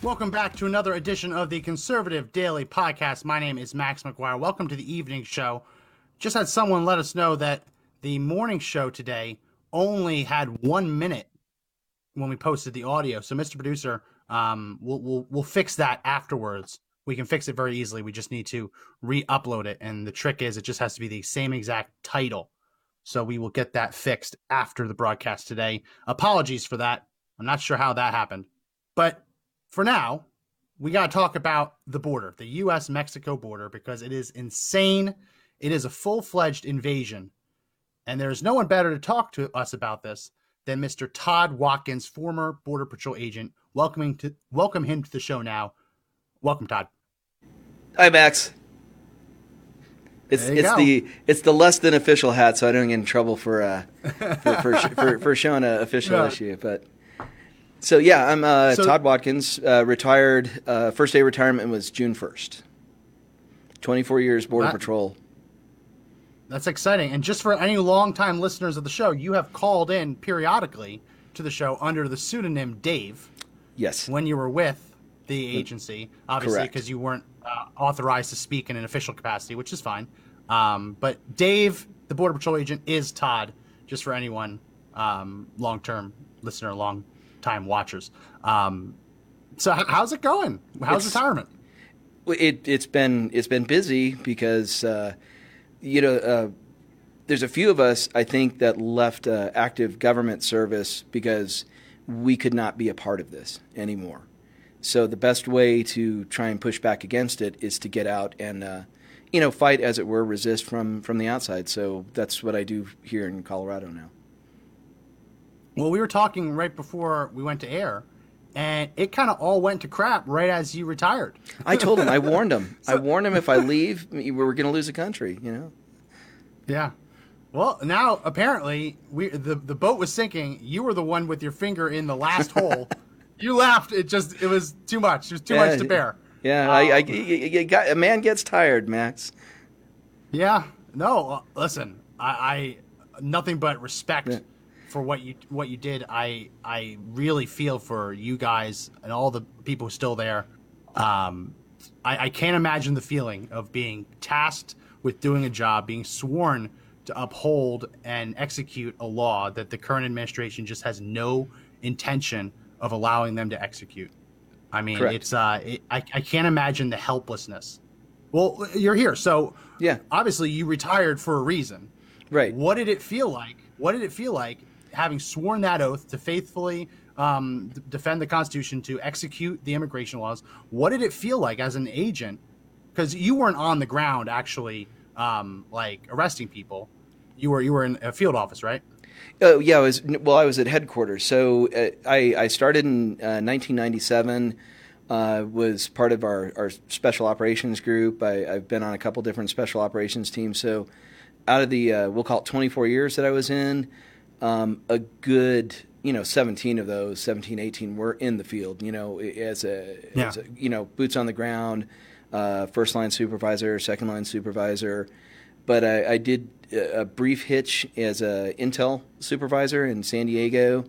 Welcome back to another edition of the Conservative Daily Podcast. My name is Max McGuire. Welcome to the evening show. Just had someone let us know that the morning show today only had one minute when we posted the audio. So, Mr. Producer, um, we'll, we'll we'll fix that afterwards. We can fix it very easily. We just need to re-upload it, and the trick is it just has to be the same exact title. So we will get that fixed after the broadcast today. Apologies for that. I'm not sure how that happened, but for now, we got to talk about the border, the U.S. Mexico border, because it is insane. It is a full fledged invasion. And there's no one better to talk to us about this than Mr. Todd Watkins, former Border Patrol agent. Welcoming to welcome him to the show now. Welcome, Todd. Hi, Max. It's it's go. the it's the less than official hat, so I don't get in trouble for uh, for, for, for for showing an official Yeah. issue. But so yeah, I'm uh, So- Todd Watkins, uh, retired. Uh, first day of retirement was June first. Twenty four years border Wow. patrol. That's exciting. And just for any long-time listeners of the show, you have called in periodically to the show under the pseudonym Dave Yes, when you were with the agency, obviously because you weren't uh, authorized to speak in an official capacity, which is fine. Um, but Dave, the Border Patrol agent, is Todd, just for anyone um, long term listener, long time watchers. Um, so, how's it going? How's It's- retirement? It it's been it's been busy because uh, you know uh, there's a few of us I think that left uh, active government service because we could not be a part of this anymore. So the best way to try and push back against it is to get out and uh, you know fight as it were, resist from from the outside. So that's what I do here in Colorado now. Well, we were talking right before we went to air, and it kind of all went to crap right as you retired. I told him, I warned him, I warned him if I leave, we we're going to lose the country. You know. Yeah. Well, now apparently we the the boat was sinking. You were the one with your finger in the last hole. You laughed. It just it was too much. It was too much to bear. Yeah, I, I, you- you got, a man gets tired, Max. Yeah. No. Uh, listen, I, I nothing but respect Yeah. For what you what you did. I I really feel for you guys and all the people still there. Um, I, I can't imagine the feeling of being tasked with doing a job, being sworn to uphold and execute a law that the current administration just has no intention of allowing them to execute. I mean, Correct. it's uh, it, I I can't imagine the helplessness. Well, you're here, so Yeah. obviously you retired for a reason. Right. What did it feel like? What did it feel like having sworn that oath to faithfully um, d- defend the Constitution, to execute the immigration laws? What did it feel like as an agent? Because you weren't on the ground actually, um, like arresting people. You were you were in a field office, right? Oh yeah, I was well. I was at headquarters. So uh, I I started in uh, 1997. Uh, was part of our, our special operations group. I, I've been on a couple different special operations teams. So out of the uh, we'll call it 24 years that I was in, um, a good you know 17 of those 17 18 were in the field. You know as a, Yeah. as a you know boots on the ground, uh, first line supervisor, second line supervisor but I, I did a brief hitch as a Intel supervisor in San Diego,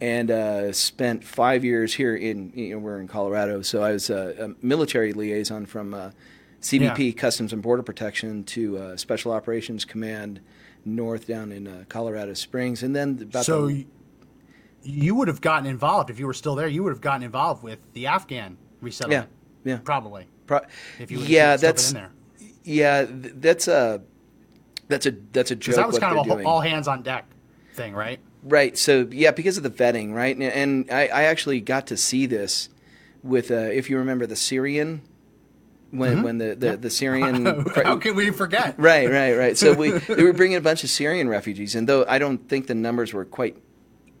and uh, spent five years here in you know, we're in Colorado, so I was a, a military liaison from uh, CBP Yeah. Customs and Border Protection to uh, Special Operations Command north down in uh, Colorado Springs, and then about so the, you would have gotten involved if you were still there. You would have gotten involved with the Afghan resettlement, yeah yeah, probably. Pro- If you yeah that's in there. yeah th- that's a that's a that's a joke. That was kind of a doing. all hands on deck thing, right? Right. So yeah, because of the vetting, right? And, and I, I actually got to see this with, uh, if you remember, the Syrian when when the the, the Syrian. How can we forget? Right, right, right. So we they were bringing a bunch of Syrian refugees, and though I don't think the numbers were quite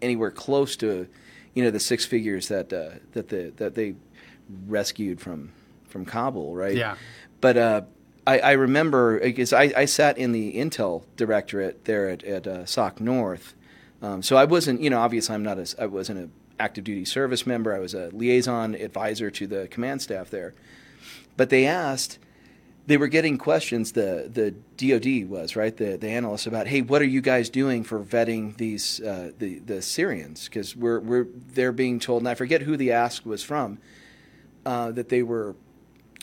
anywhere close to, you know, the six figures that uh, that the that they rescued from from Kabul, right? Yeah. But uh, I, I remember because I, I sat in the Intel directorate there at, at uh, SOC North, um, so I wasn't, you know, obviously I'm not a, I wasn't an active duty service member. I was a liaison advisor to the command staff there. But they asked, they were getting questions. The the DoD was right, the the analysts about, hey, what are you guys doing for vetting these uh, the the Syrians? Because we're we're they're being told, and I forget who the ask was from, uh, that they were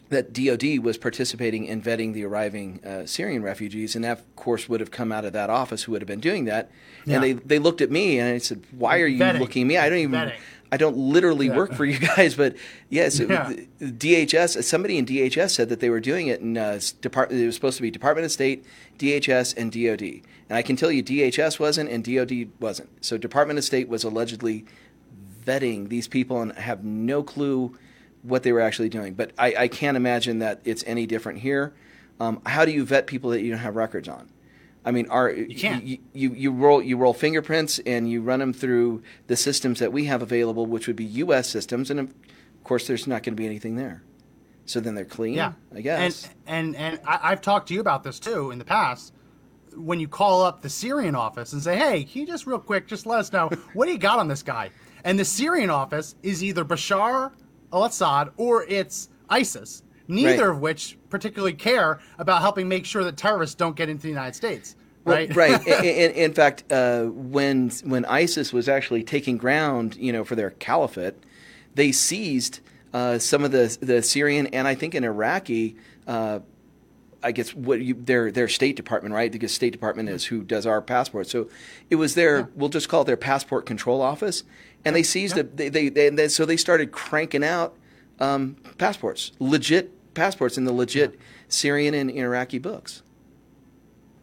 that DoD was participating in vetting the arriving uh, Syrian refugees, and that, of course, would have come out of that office who would have been doing that. Yeah. And they, they looked at me and I said, "Why are you Vetting. looking at me? I don't even Vetting. I don't literally Yeah. work for you guys." But yes, it- Yeah. DHS. Somebody in DHS said that they were doing it and uh, department. It was supposed to be Department of State, DHS, and DoD. And I can tell you, DHS wasn't and DoD wasn't. So Department of State was allegedly vetting these people and have no clue what they were actually doing. But I, I can't imagine that it's any different here. Um, how do you vet people that you don't have records on? I mean, are you can't. You, you, you roll you roll fingerprints and you run them through the systems that we have available, which would be U.S. systems, and of course, there's not going to be anything there. So then they're clean, Yeah, I guess. And and and I, I've talked to you about this too in the past. When you call up the Syrian office and say, "Hey, can you just real quick just let us know what do you got on this guy?" And the Syrian office is either Bashar al-Assad or it's ISIS. Neither Right. of which particularly care about helping make sure that terrorists don't get into the United States. Right. Well, right. in, in, in fact, uh, when when ISIS was actually taking ground, you know, for their caliphate, they seized uh, some of the the Syrian and I think an Iraqi. Uh, I guess what you, their their State Department, right? Because State Department is who does our passports. So it was their we'll just call it their passport control office, and they seized it. They, they, they, and then, so they started cranking out um, passports, legit passports in the legit Syrian and Iraqi books.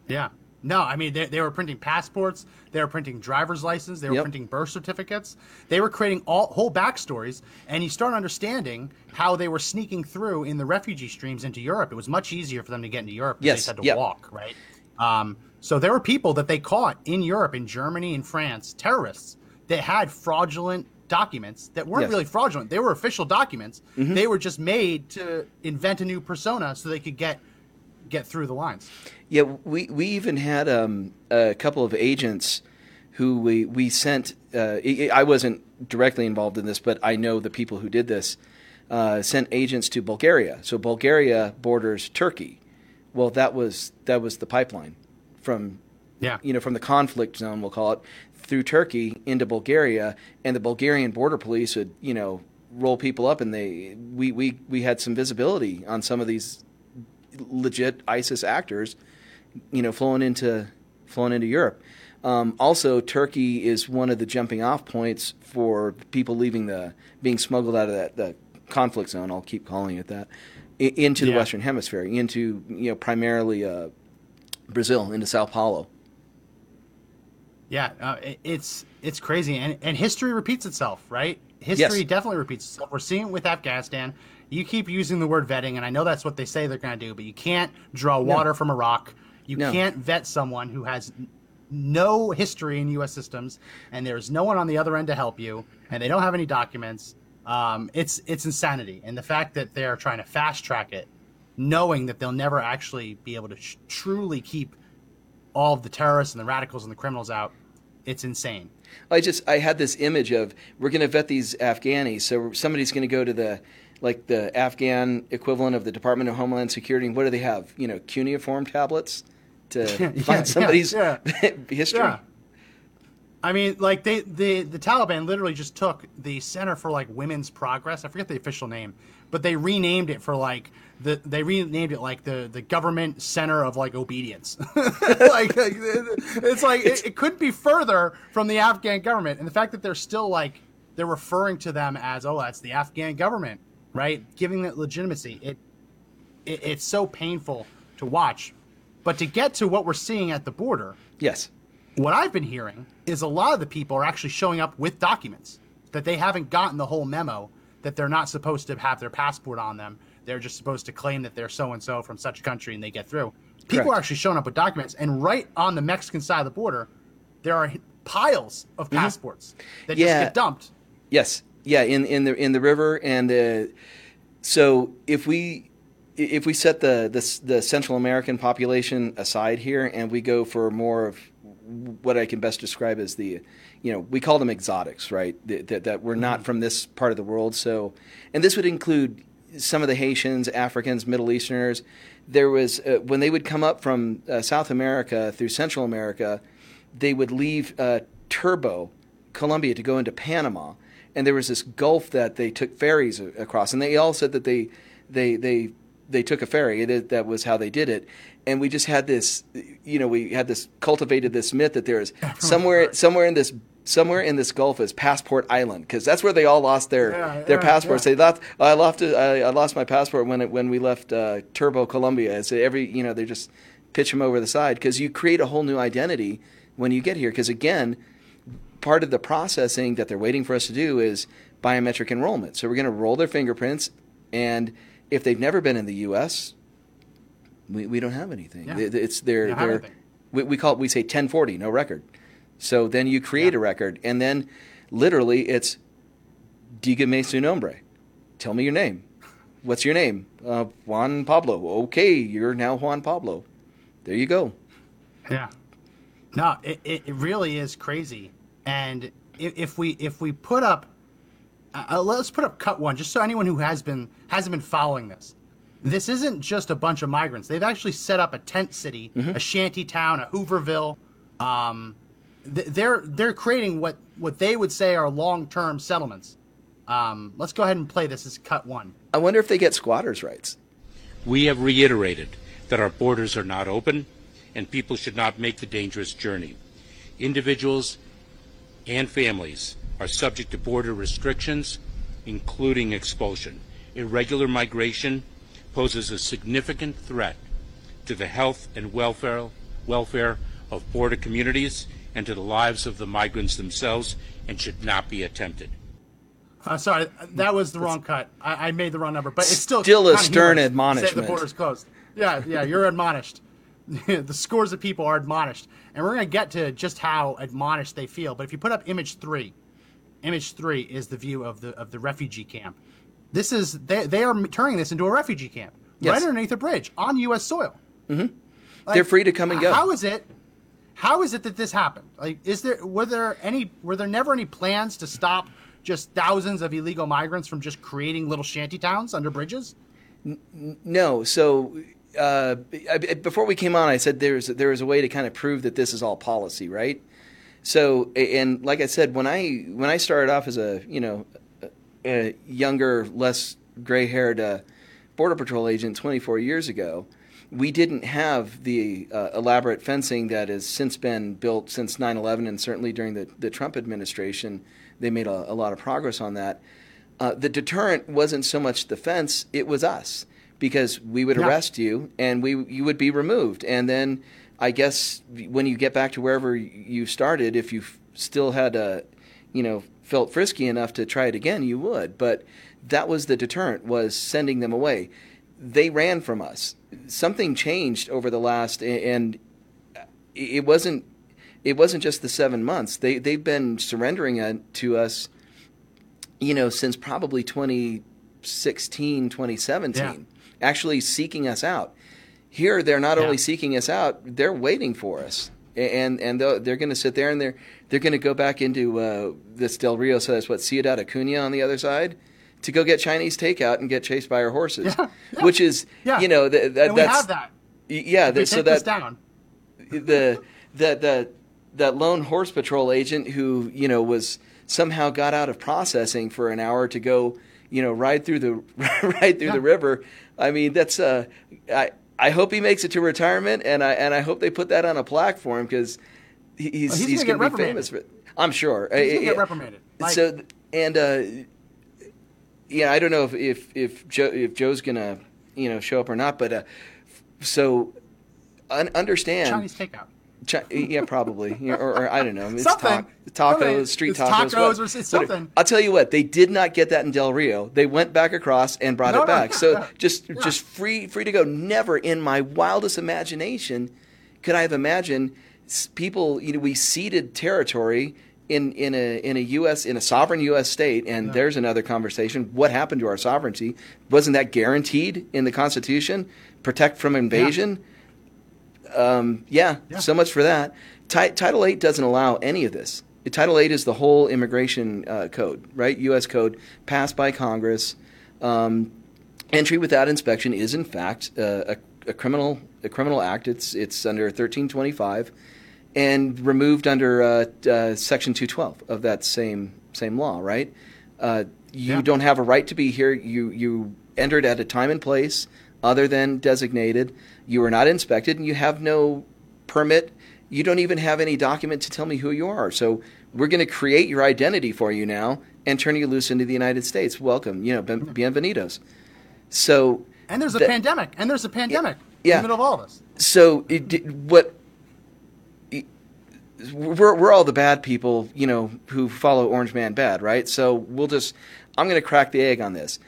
Yeah. No, I mean they, they were printing passports, they were printing driver's license, they were Yep. printing birth certificates, they were creating all whole backstories, and you start understanding how they were sneaking through in the refugee streams into Europe. It was much easier for them to get into Europe because Yes, they just had to yep. walk, right? Um, so there were people that they caught in Europe, in Germany, in France, terrorists that had fraudulent documents that weren't Yes. really fraudulent. They were official documents. Mm-hmm. They were just made to invent a new persona so they could get get through the lines. Yeah, we we even had um, a couple of agents who we we sent. Uh, I I wasn't directly involved in this, but I know the people who did this. Uh, sent agents to Bulgaria. So Bulgaria borders Turkey. Well, that was that was the pipeline from Yeah. you know from the conflict zone we'll call it through Turkey into Bulgaria, and the Bulgarian border police would you know roll people up, and they we we we had some visibility on some of these legit ISIS actors, you know, flowing into flowing into Europe. Um, also, Turkey is one of the jumping off points for people leaving the being smuggled out of that the conflict zone. I'll keep calling it that into the Yeah. Western Hemisphere, into you know primarily uh, Brazil, into Sao Paulo. Yeah, uh, it's it's crazy, and and history repeats itself, right? History Yes. definitely repeats itself. We're seeing it with Afghanistan. You keep using the word vetting, and I know that's what they say they're going to do, but you can't draw water from a rock. You No. can't vet someone who has no history in U.S. systems, and there's no one on the other end to help you, and they don't have any documents. Um, it's it's insanity, and the fact that they're trying to fast track it, knowing that they'll never actually be able to sh- truly keep all of the terrorists and the radicals and the criminals out, it's insane. I just I had this image of we're going to vet these Afghanis, so somebody's going to go to the like the Afghan equivalent of the Department of Homeland Security. and What do they have? You know, cuneiform tablets to yeah, find somebody's yeah. history. Yeah. I mean, like they the the Taliban literally just took the Center for like Women's Progress. I forget the official name, but they renamed it for like the they renamed it like the the Government Center of like Obedience. like, like, it's like it, it couldn't be further from the Afghan government, and the fact that they're still like they're referring to them as oh that's the Afghan government, right? Giving that legitimacy. It, it it's so painful to watch, but to get to what we're seeing at the border Yes. what I've been hearing is a lot of the people are actually showing up with documents that they haven't gotten the whole memo that they're not supposed to have their passport on them. They're just supposed to claim that they're so and so from such a country and they get through. People Correct. are actually showing up with documents, and right on the Mexican side of the border, there are piles of passports that Mm-hmm. Yeah. just get dumped. Yes, yeah, in in the in the river, and uh, so if we if we set the, the the Central American population aside here, and we go for more of what I can best describe as the, you know, we call them exotics, right? That, that, that we're not from this part of the world. So, and this would include some of the Haitians, Africans, Middle Easterners. There was uh, when they would come up from uh, South America through Central America, they would leave uh, Turbo, Colombia, to go into Panama, and there was this gulf that they took ferries across, and they all said that they they they they took a ferry. It, that was how they did it. And we just had this, you know, we had this cultivated this myth that there is somewhere somewhere in this somewhere in this Gulf is Passport Island because that's where they all lost their Yeah, their yeah, passports. yeah. They lost. I lost. I, I lost my passport when it, when we left uh, Turbo, Colombia. So every you know they just pitch them over the side because you create a whole new identity when you get here. Because again, part of the processing that they're waiting for us to do is biometric enrollment. So we're going to roll their fingerprints, and if they've never been in the U.S., we, we don't have anything. Yeah. It's their You don't have their we, we call it we say 1040 no record. So then you create Yeah. a record, and then literally it's dígame su nombre. Tell me your name. What's your name? Uh, Juan Pablo. Okay, you're now Juan Pablo. There you go. Yeah. No, it, it, really is crazy. And if, if we if we put up, uh, let's put up cut one, just so anyone who has been hasn't been following this. This isn't just a bunch of migrants. They've actually set up a tent city, a shanty town, a Hooverville. Um, they're they're creating what what they would say are long term settlements. Um, let's go ahead and play this as cut one. I wonder if they get squatters' rights. We have reiterated that our borders are not open and people should not make the dangerous journey. Individuals and families are subject to border restrictions, including expulsion. Irregular migration poses a significant threat to the health and welfare, welfare of border communities and to the lives of the migrants themselves and should not be attempted. Uh, sorry, that was the wrong cut. I, I made the wrong number, but it's still Still a stern humorous to say admonishment. The border's closed. Yeah, yeah, you're admonished. the scores of people are admonished, and we're going to get to just how admonished they feel. But if you put up image three, image three is the view of the of the refugee camp. This is they they are turning this into a refugee camp Yes. right underneath a bridge on U.S. soil. Mm-hmm. They're free to come and go. How is it? How is it that this happened? Like, is there were there any were there never any plans to stop just thousands of illegal migrants from just creating little shanty towns under bridges? No. So uh, before we came on, I said there's there was a way to kind of prove that this is all policy, right? So and like I said, when I when I started off as a you know a younger, less gray haired uh, border patrol agent 24 years ago, we didn't have the uh, elaborate fencing that has since been built since 9/11, and certainly during the the Trump administration, they made a, a lot of progress on that. Uh, the deterrent wasn't so much the fence; it was us because we would Yeah. arrest you and we you would be removed, and then I guess when you get back to wherever you started, if you f- still had a, you know, felt frisky enough to try it again, you would. But that was the deterrent was sending them away. They ran from us. Something changed over the last, and it wasn't. It wasn't just the seven months. They they've been surrendering to us, you know, since probably 2016, 2017. Yeah. Actually seeking us out. Here, they're not Yeah. only seeking us out; they're waiting for us, and and they're, they're going to sit there and they're they're going to go back into uh, this Del Rio. So that's what Ciudad Acuna on the other side. To go get Chinese takeout and get chased by our horses, Yeah, yeah. which is, Yeah. you know, th- we that's have that. yeah. That- so that down. the that that that lone horse patrol agent who you know was somehow got out of processing for an hour to go you know ride through the ride through the river. I mean that's uh I I hope he makes it to retirement and I and I hope they put that on a plaque for him because he's he's he's, gonna going get be famous for. I'm sure. He's gonna Uh, get uh, reprimanded. Like- so and uh, yeah, I don't know if if if, Joe, if Joe's gonna you know show up or not, but uh, so un- understand. Chinese takeout. Chi- yeah, probably, Yeah, or, or I don't know. It's Something. ta- tacos, Something. street It's tacos, tacos what- or something. I'll tell you what, they did not get that in Del Rio. They went back across and brought No, it no, back. yeah, so yeah. just Yeah. just free free to go. Never in my wildest imagination could I have imagined people. You know, we ceded territory in in a in a U.S. in a sovereign U.S. state, and there's another conversation. What happened to our sovereignty? Wasn't that guaranteed in the Constitution? Protect from invasion. Um, yeah, Yeah. so much for that. Ti- Title VIII doesn't allow any of this. Title VIII is the whole immigration uh, code, right? U.S. code passed by Congress. Um, entry without inspection is, in fact, uh, a, a criminal a criminal act. It's it's under 1325 and removed under uh, uh, Section 212 of that same same law, right? Uh, you Yeah. don't have a right to be here. You you entered at a time and place other than designated. You were not inspected, and you have no permit. You don't even have any document to tell me who you are. So we're going to create your identity for you now and turn you loose into the United States. Welcome, you know, ben- bienvenidos. So And there's a the- pandemic. And there's a pandemic Yeah. in the middle of all of this. so it, what we're, we're all the bad people you know who follow orange man bad right so we'll just i'm going to crack the egg on this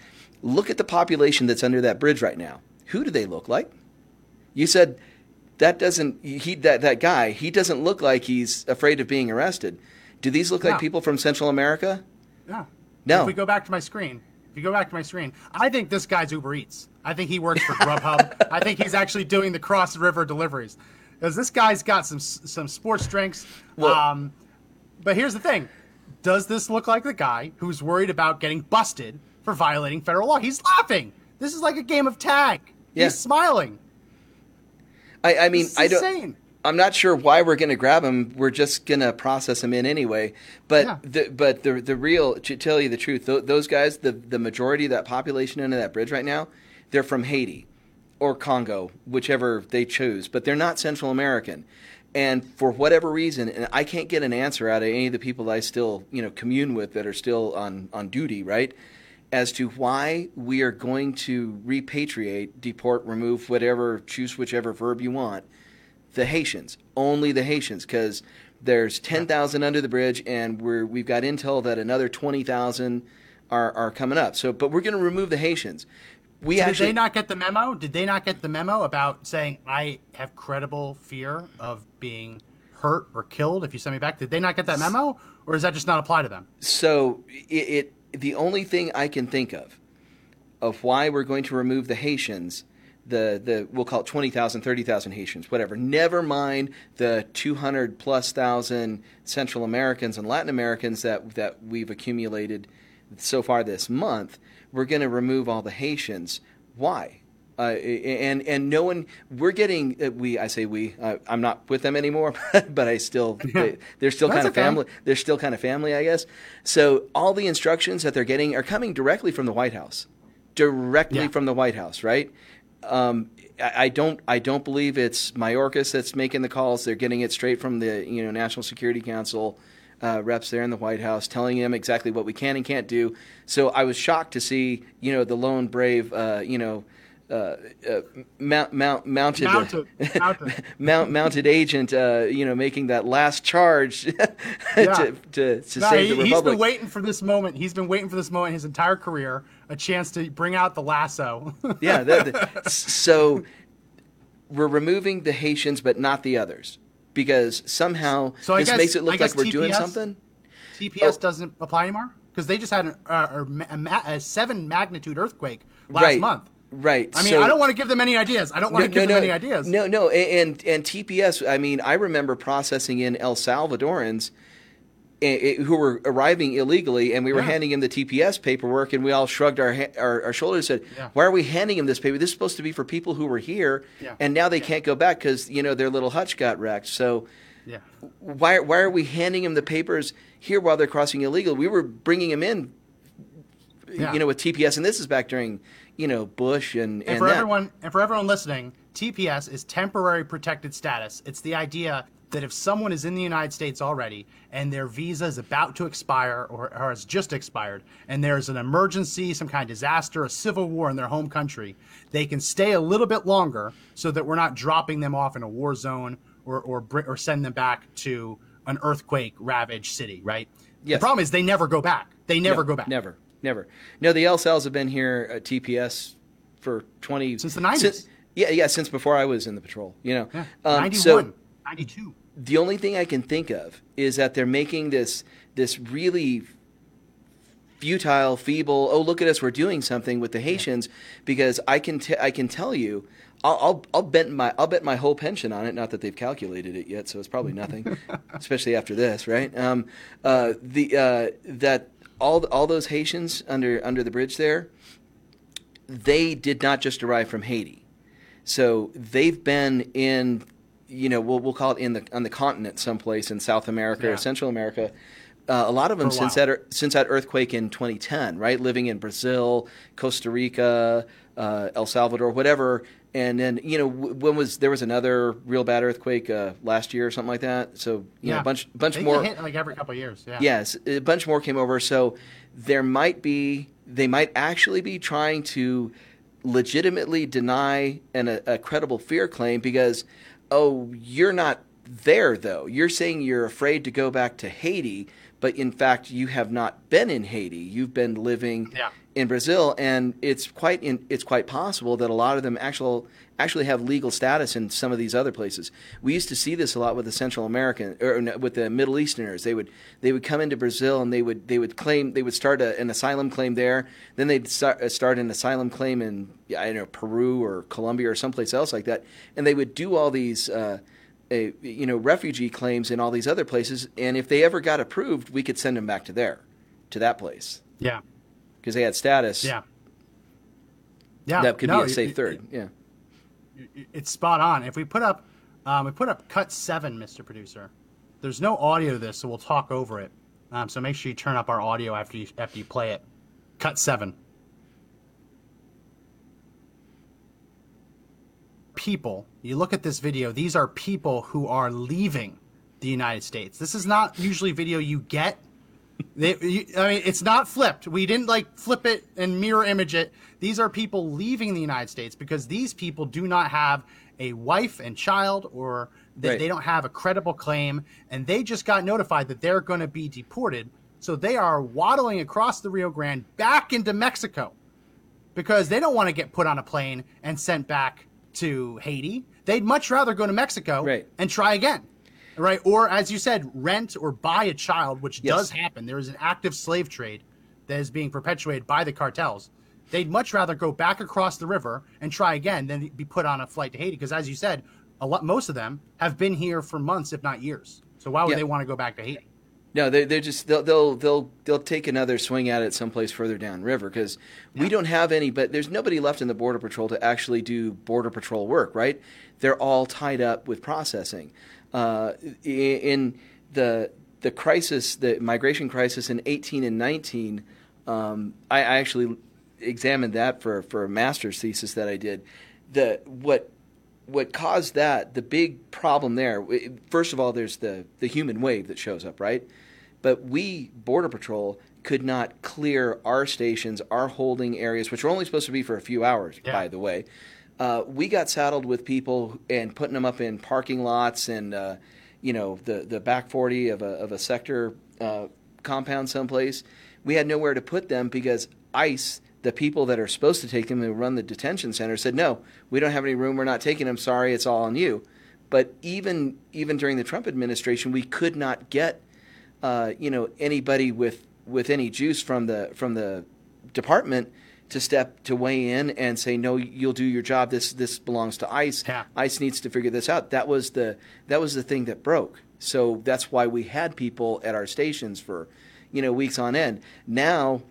look at the population that's under that bridge right now who do they look like you said that doesn't he that, that guy he doesn't look like he's afraid of being arrested do these look No. like people from central america Yeah. No. If we go back to my screen, if you go back to my screen, I think this guy's Uber Eats. I think he works for Grubhub. I think he's actually doing the cross river deliveries. Because this guy's got some some sports drinks. Well- um, but here's the thing: Does this look like the guy who's worried about getting busted for violating federal law? He's laughing. This is like a game of tag. Yeah. He's smiling. i, I mean I don't. I'm not sure why we're going to grab him. We're just going to process him in anyway. But Yeah. the but the the real to tell you the truth, th- those guys, the the majority of that population under that bridge right now, they're from Haiti or Congo, whichever they choose. But they're not Central American. And for whatever reason, and I can't get an answer out of any of the people I still you know commune with that are still on on duty, right? As to why we are going to repatriate, deport, remove, whatever, choose whichever verb you want the Haitians, only the Haitians, because there's 10,000 under the bridge, and we're we've got intel that another 20,000 are are coming up. So, but we're going to remove the Haitians. We Did actually they not get the memo? Did they not get the memo about saying I have credible fear of being hurt or killed if you send me back? Did they not get that memo, or does that just not apply to them? so it, it the only thing I can think of of why we're going to remove the Haitians, the the we'll call it 20,000, 30,000 Haitians, whatever. Never mind the 200 plus thousand Central Americans and Latin Americans that that we've accumulated so far this month. We're going to remove all the Haitians. Why? Uh, and and no one we're getting uh, we I say we uh, I'm not with them anymore but I still they, they're still kind of okay. family they're still kind of family I guess so all the instructions that they're getting are coming directly from the White House directly Yeah. from the White House right um, I, I don't I don't believe it's Mayorkas that's making the calls they're getting it straight from the you know National Security Council uh, reps there in the White House telling them exactly what we can and can't do so I was shocked to see you know the lone brave uh, you know uh, uh, mount, mount, mounted, Mounted, mounted. mount, mounted agent, uh, you know, making that last charge to, Yeah. to, to No, save he, the has been waiting for this moment. He's been waiting for this moment his entire career, a chance to bring out the lasso. yeah. that- that- so we're removing the Haitians, but not the others, because somehow So this guess- makes it look like we're doing something. TPS Oh. doesn't apply anymore because they just had an, uh, a, a, a seven magnitude earthquake last right. month. Right. I mean, so- I don't want to give them any ideas. I don't want to give them any ideas. No, no, and and TPS. I mean, I remember processing in El Salvadorans who were arriving illegally, and we were Yeah. handing him the TPS paperwork, and we all shrugged our ha- our, our shoulders, and said, Yeah. "Why are we handing him this paper? This is supposed to be for people who were here, Yeah. and now they can't go back because you know their little hutch got wrecked." So. Yeah. Why, why are we handing them the papers here while they're crossing illegal? We were bringing them in, you know, with TPS, and this is back during, you know, Bush and, And and for that. everyone, and for everyone listening, TPS is temporary protected status. It's the idea that if someone is in the United States already and their visa is about to expire or, or has just expired, and there's an emergency, some kind of disaster, a civil war in their home country, they can stay a little bit longer so that we're not dropping them off in a war zone or or, or send them back to an earthquake ravaged city. Right. Yes. The problem is they never go back. They never No, go back. Never, never. No, the LSLs have been here at TPS for twenty Since the 90s. yeah, yeah, since before I was in the patrol. You know, Yeah. Um, 91, so 92. the only thing I can think of is that they're making this this really futile, feeble. Oh, look at us, we're doing something with the Haitians because I can t- I can tell you. I'll, I'll, I'll bet my I'll bet my whole pension on it. Not that they've calculated it yet, so it's probably nothing, especially after this, right? Um, uh, the uh, that all all those Haitians under under the bridge there, they did not just arrive from Haiti, so they've been in, you know, we'll we'll call it in the on the continent someplace in South America Yeah. or Central America. Uh, a lot of them since that since that earthquake in 2010, right? Living in Brazil, Costa Rica, uh, El Salvador, whatever. And then you know when was there was another real bad earthquake uh, last year or something like that. So you know, a bunch bunch more. hit like every couple of years. Yeah. Yes, a bunch more came over. So there might be, they might actually be trying to legitimately deny an, a, a credible fear claim because, oh, you're not there though. You're saying you're afraid to go back to Haiti, but in fact, you have not been in Haiti. You've been living Yeah. in Brazil, and it's quite in, it's quite possible that a lot of them actual actually have legal status in some of these other places. We used to see this a lot with the Central American or with the Middle Easterners. They would they would come into Brazil and they would they would claim they would start a, an asylum claim there. Then they'd start, uh, start an asylum claim in I don't know Peru or Colombia or someplace else like that, and they would do all these. Uh, uh, you know, refugee claims in all these other places, and if they ever got approved, we could send them back to there, to that place, Yeah. because they had status Yeah. Yeah. that could No, be a safe it- third. yeah. it's spot on. If we put up, um, we put up cut seven, Mr. Producer. There's no audio to this, so we'll talk over it. Um, so make sure you turn up our audio after you after you play it. Cut seven. People, you look at this video. These are people who are leaving the United States. This is not usually video you get they, you, I mean, it's not flipped. We didn't like flip it and mirror image it. These are people leaving the United States because these people do not have a wife and child, or they, Right. they don't have a credible claim, and they just got notified that they're going to be deported. So they are waddling across the Rio Grande back into Mexico because they don't want to get put on a plane and sent back to Haiti. They'd much rather go to Mexico Right. and try again. Right. Or, as you said, rent or buy a child, which Yes. does happen. There is an active slave trade that is being perpetuated by the cartels. They'd much rather go back across the river and try again than be put on a flight to Haiti. Because, as you said, a lot, most of them have been here for months, if not years. So, why would Yeah. they want to go back to Haiti? No, they they're just they'll they'll they'll they'll take another swing at it someplace further downriver because we don't have any. But there's nobody left in the border patrol to actually do border patrol work, right? They're all tied up with processing. Uh, in the the crisis, the migration crisis in 18 and 19, um, I, I actually examined that for for a master's thesis that I did. The what what caused that the big problem there first of all there's the the human wave that shows up right but we border patrol could not clear our stations our holding areas which were only supposed to be for a few hours Yeah. by the way. Uh, we got saddled with people and putting them up in parking lots and uh, you know the the back 40 of a, of a sector uh, compound someplace. We had nowhere to put them because ice the people that are supposed to take them and run the detention center said no we don't have any room. We're not taking them. Sorry it's all on you. But even even during the trump administration we could not get uh, you know anybody with with any juice from the from the department to step to weigh in and say no you'll do your job. This this belongs to ice. Yeah. ice needs to figure this out. That was the that was the thing that broke. So that's why we had people at our stations for you know weeks on end. Now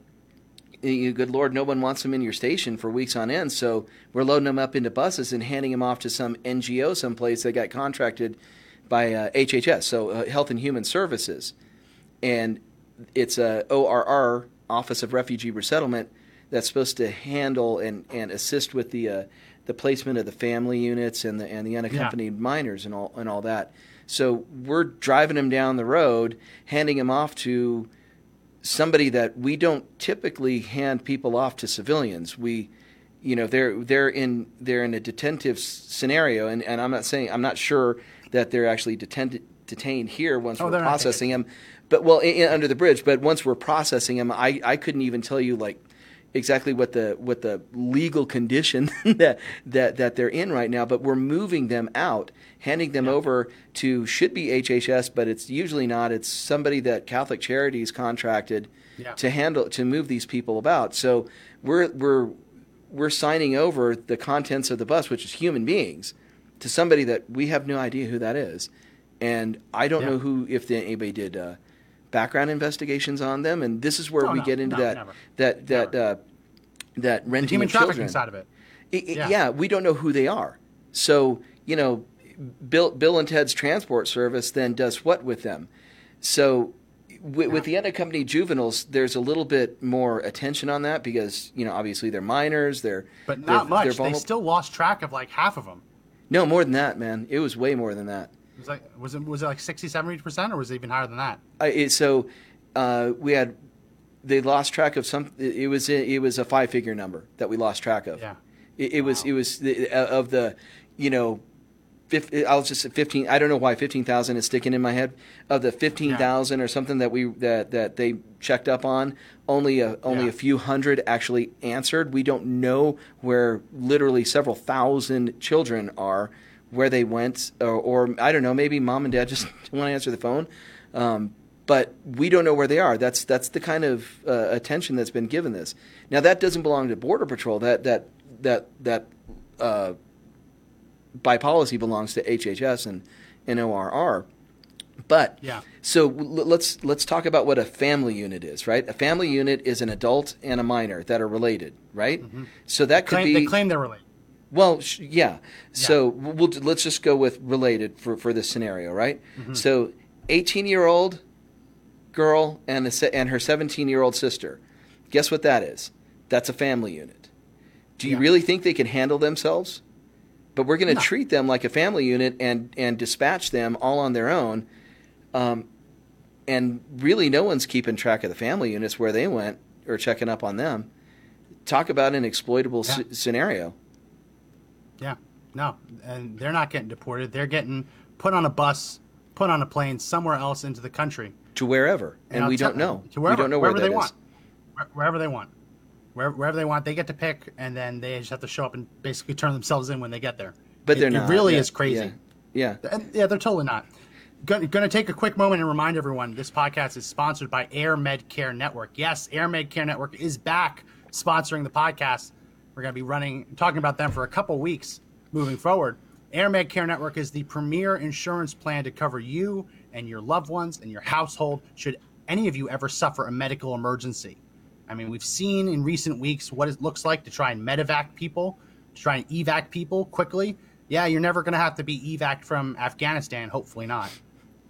you good lord no one wants them in your station for weeks on end. So we're loading them up into buses and handing them off to some ngo someplace that got contracted by uh, hhs so uh, health and human services and it's a orr office of refugee resettlement that's supposed to handle and, and assist with the uh, the placement of the family units and the and the unaccompanied minors and all and all that so we're driving them down the road handing them off to somebody that we don't typically hand people off to civilians. We, you know, they're they're in they're in a detentive scenario, and, and I'm not saying I'm not sure that they're actually detained detained here once Oh, we're they're not processing them. But well, i i- under the bridge. But once we're processing them, I I couldn't even tell you like exactly what the what the legal condition that that that they're in right now, but we're moving them out, handing them over to should be HHS, but it's usually not. It's somebody that Catholic Charities contracted Yeah. to handle to move these people about. So we're we're we're signing over the contents of the bus, which is human beings, to somebody that we have no idea who that is, and I don't Yeah. know who if anybody did. Uh, background investigations on them and this is where Oh, we no, get into no, that never. that that Never. uh, that The human trafficking children. side of it. I- I- Yeah. yeah. we don't know who they are. So you know, Bill, Bill and Ted's Transport Service then does what with them? So with, with the unaccompanied juveniles, there's a little bit more attention on that because you know obviously they're minors, they're But they're- not much. they're They still lost track of like half of them. no more than that, man. It was way more than that. Was like was it was it like 60 70 percent or was it even higher than that? I, it, so uh, we had they lost track of some. It was it was a five figure number that we lost track of. Yeah. It, it was it was the, uh, of the, you know, I'll just say fifteen. I don't know why fifteen thousand is sticking in my head. Of the fifteen thousand or something that we that that they checked up on, only a only Yeah. a few hundred actually answered. We don't know where literally several thousand children are, where they went, or, or I don't know. Maybe mom and dad just want to answer the phone. Um, but we don't know where they are. That's that's the kind of uh, attention that's been given this. Now that doesn't belong to Border Patrol. That that that that uh, by policy belongs to HHS and, and ORR. But Yeah. so let's let's talk about what a family unit is, right? A family unit is an adult and a minor that are related, right? So that could Claim, be they claim they're related. Well, sh- yeah. So we'll, let's just go with related for, for this scenario, right? So, 18 year old girl and se- and her 17 year old sister. Guess what that is? That's a family unit. Do you Yeah. really think they can handle themselves? But we're going to No. treat them like a family unit and and dispatch them all on their own. Um, and really, no one's keeping track of the family units where they went or checking up on them. Talk about an exploitable Yeah. scenario. Yeah. No. And they're not getting deported. They're getting put on a bus, put on a plane somewhere else into the country. to wherever, and, I'll we don't know. To wherever, we don't know where wherever they is. want. Wherever they want. Wherever, wherever they want, they get to pick, and then they just have to show up and basically turn themselves in when they get there. But It- they're not. it really Yeah, is crazy. Yeah, yeah. And, yeah, they're totally not. Going to take a quick moment and remind everyone this podcast is sponsored by Air Med Care Network. Yes, Air Med Care Network is back sponsoring the podcast. We're going to be running, talking about them for a couple weeks moving forward. Air Med Care Network is the premier insurance plan to cover you and your loved ones and your household should any of you ever suffer a medical emergency. I mean, we've seen in recent weeks what it looks like to try and medevac people, to try and evac people quickly. Yeah, you're never going to have to be evac from Afghanistan, hopefully not.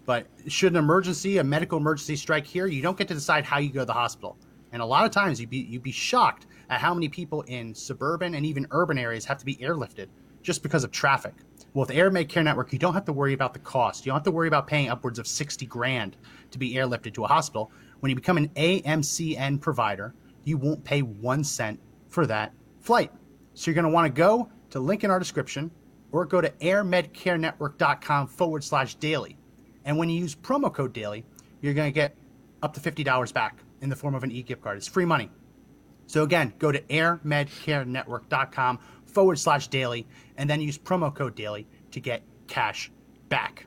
But should an emergency, a medical emergency strike here, you don't get to decide how you go to the hospital. And a lot of times you'd be, you'd be shocked at how many people in suburban and even urban areas have to be airlifted just because of traffic. Well, with Air Med Care Network, you don't have to worry about the cost. You don't have to worry about paying upwards of 60 grand to be airlifted to a hospital. When you become an AMCN provider, you won't pay one cent for that flight. So you're going to want to go to link in our description or go to airmedcarenetwork.com forward slash daily. And when you use promo code daily, you're going to get up to $50 back in the form of an e-gift card. It's free money. So again, go to airmedcarenetwork.com forward slash daily and then use promo code daily to get cash back.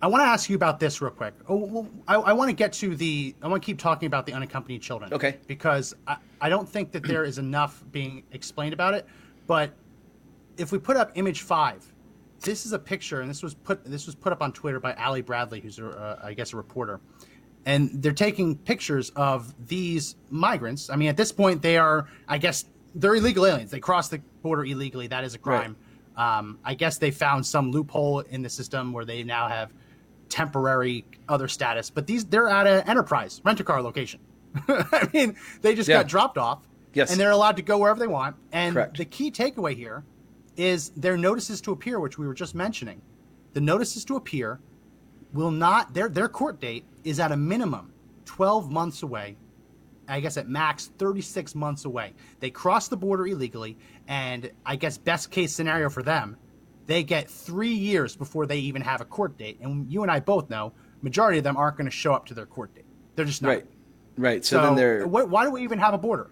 I want to ask you about this real quick. Oh, well, I, I want to get to the, I want to keep talking about the unaccompanied children. Okay. Because I, I don't think that there is enough being explained about it. But if we put up image five, this is a picture, and this was put this was put up on Twitter by Ali Bradley, who's a, uh, I guess a reporter, and they're taking pictures of these migrants. I mean, at this point, they are, I guess, they're illegal aliens. They crossed the border illegally. That is a crime. Um, I guess they found some loophole in the system where they now have temporary other status. But these they're at an enterprise rent a car location. I mean, they just Yeah. got dropped off. Yes. And they're allowed to go wherever they want. And Correct. the key takeaway here is their notices to appear, which we were just mentioning. The notices to appear will not their their court date is at a minimum 12 months away. I guess at max 36 months away. They cross the border illegally, and I guess best case scenario for them, they get three years before they even have a court date. And you and I both know, majority of them aren't going to show up to their court date. They're just not. Right. Right. So, So, then they're wh- why do we even have a border?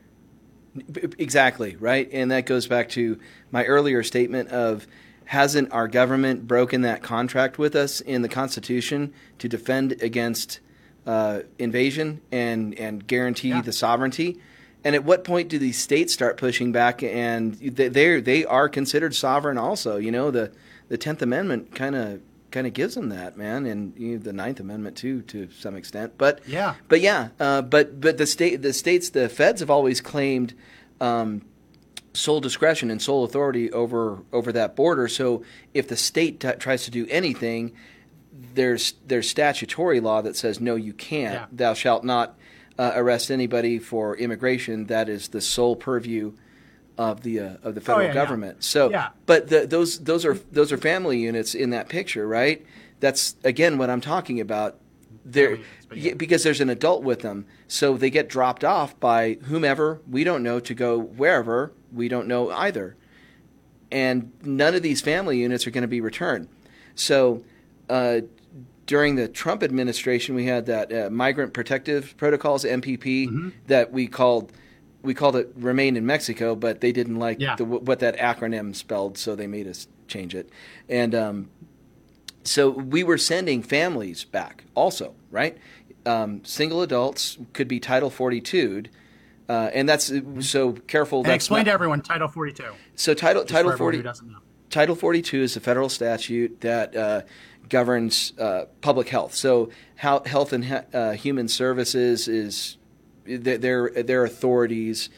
Exactly, right? And that goes back to my earlier statement of hasn't our government broken that contract with us in the Constitution to defend against uh, invasion and, and guarantee Yeah. the sovereignty? And at what point do these states start pushing back? And they they're- considered sovereign, also. You know, the the Tenth Amendment kind of kind of gives them that, man, and you know, the Ninth Amendment too, to some extent. But Yeah. but yeah, uh, but but the state, the states, the feds have always claimed um, sole discretion and sole authority over over that border. So if the state t- tries to do anything, there's there's statutory law that says no, you can't. Yeah. Thou shalt not uh, arrest anybody for immigration. That is the sole purview of the uh, of the federal Oh, yeah, yeah. government. So, Yeah. but the, those those are those are family units in that picture, right? That's again what I'm talking about. There, Family units, but yeah, yeah. because there's an adult with them, so they get dropped off by whomever we don't know to go wherever we don't know either, and none of these family units are going to be returned. So. Uh, during the Trump administration, we had that uh, Migrant Protective Protocols (MPP) Mm-hmm. that we called we called it "Remain in Mexico," but they didn't like Yeah. the, what that acronym spelled, so they made us change it. And um, so we were sending families back, also, right? Um, single adults could be Title 42'd, uh, and that's so careful. And explain not- to everyone Title 42. So Title just Title 40 who doesn't know. Title 42 is a federal statute that uh, governs uh, public health. So, how, Health and uh, Human Services is their their, their authorities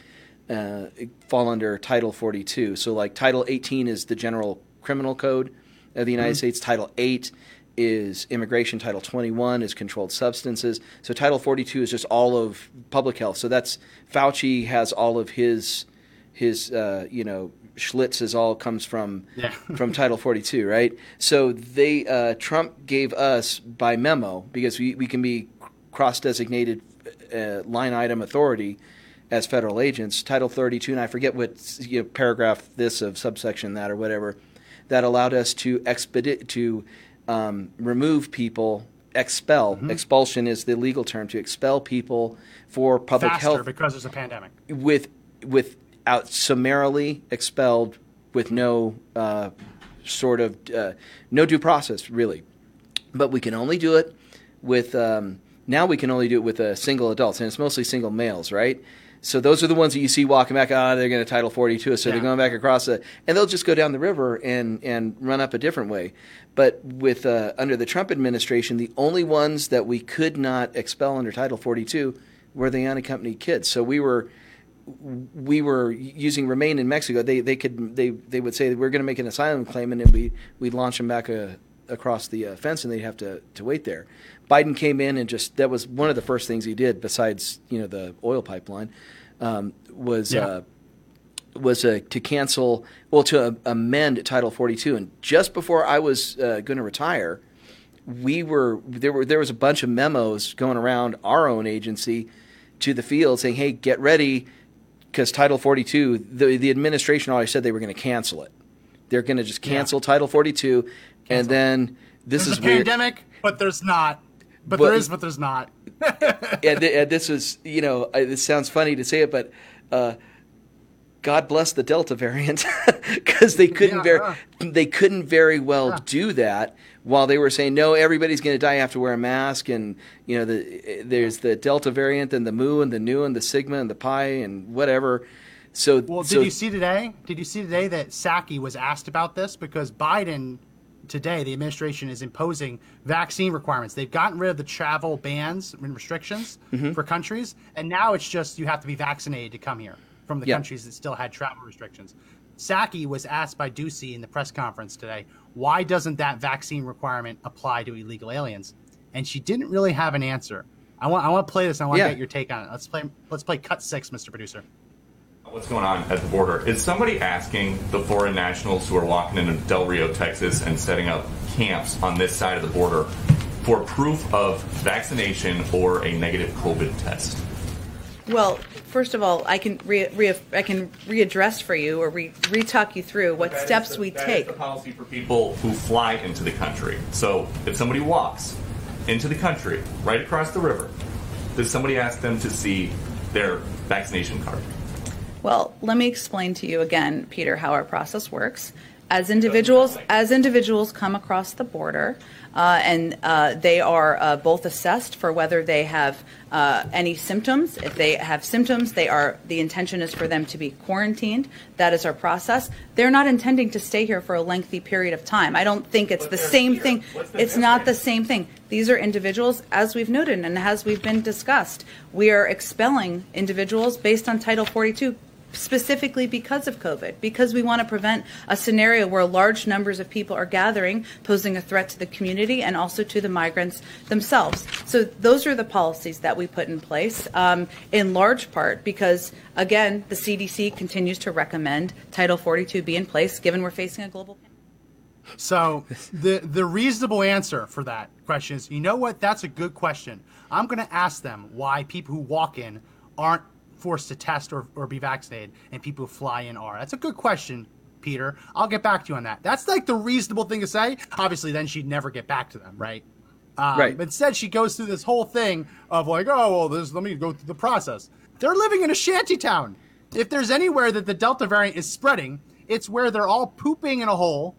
uh, fall under Title 42. So, like Title 18 is the General Criminal Code of the United States. Title 8 is immigration. Title 21 is controlled substances. So, Title 42 is just all of public health. So that's Fauci has all of his his uh, you know Schlitz is all comes from Yeah. from Title 42, right? So they uh, Trump gave us by memo because we, we can be cross designated uh, line item authority as federal agents. Title 32, and I forget what you know, paragraph this of subsection that or whatever that allowed us to expedite to um, remove people. Expel. Mm-hmm. Expulsion is the legal term to expel people for public Faster health because there's a pandemic. with without summarily expelled with no uh, sort of uh, no due process really but we can only do it with um, now we can only do it with uh, single adults and it's mostly single males right so those are the ones that you see walking back ah they're going to title 42 so Yeah. they're going back across the and they'll just go down the river and and run up a different way but with uh, under the Trump administration the only ones that we could not expel under title 42 were the unaccompanied kids so we were we were using remain in Mexico, they they could they they would say that we're going to make an asylum claim, and then we we launch them back uh, across the uh, fence, and they'd have to to wait there. Biden came in and just that was one of the first things he did, besides you know the oil pipeline, um, was. Yeah. Uh, was uh, to cancel, well, to uh, amend Title 42, and just before I was uh, going to retire, we were there were there was a bunch of memos going around our own agency to the field saying, "Hey, get ready." because Title 42, the, the administration already said they were going to cancel it. They're going to just cancel Title 42, and then this There's is a weird. pandemic, but there's not. But, But- there is, but there's not. and, th- and this is, you know, this sounds funny to say it, but uh, God bless the Delta variant because they couldn't Yeah, very, yeah. they couldn't very well do that while they were saying no, everybody's going to die. You have to wear a mask, and you know, the, there's the Delta variant and the Mu and the Nu and the Sigma and the Pi and whatever. So, Well, so did you see today? Did you see today that Psaki was asked about this because Biden today the administration is imposing vaccine requirements. They've gotten rid of the travel bans and restrictions Mm-hmm. for countries, and now it's just you have to be vaccinated to come here from the Yeah. countries that still had travel restrictions. Psaki was asked by Doocy in the press conference today, why doesn't that vaccine requirement apply to illegal aliens? And she didn't really have an answer. I want I want to play this. and I want Yeah. to get your take on it. Let's play let's play cut six, Mr. Producer. What's going on at the border? Is somebody asking the foreign nationals who are walking into Del Rio, Texas, and setting up camps on this side of the border for proof of vaccination or a negative COVID test? Well, first of all, I can re, re, I can readdress for you or re, re-talk you through what That is steps the- we that is take. the policy for people who fly into the country. So if somebody walks into the country right across the river does somebody ask them to see their vaccination card? Well, let me explain to you again, Peter, how our process works. As individuals, as individuals come across the border, uh, and uh, they are uh, both assessed for whether they have uh, any symptoms. If they have symptoms, they are the intention is for them to be quarantined. That is our process. They're not intending to stay here for a lengthy period of time. I don't think it's But the same here. thing. The It's not the same thing. These are individuals, as we've noted and as we've been discussed. We are expelling individuals based on Title 42 specifically because of COVID, because we want to prevent a scenario where large numbers of people are gathering, posing a threat to the community and also to the migrants themselves. So those are the policies that we put in place, um, in large part because, again, the CDC continues to recommend Title 42 be in place, given we're facing a global pandemic. So the the reasonable answer for that question is, you know what? That's a good question. I'm going to ask them why people who walk in aren't forced to test or, or be vaccinated, and people who fly in are. That's a good question, Peter. I'll get back to you on that. That's like the reasonable thing to say. Obviously, then she'd never get back to them, right? Um, Right. But instead, she goes through this whole thing of like, oh, well, this, let me go through the process. They're living in a shanty town. If there's anywhere that the Delta variant is spreading, it's where they're all pooping in a hole,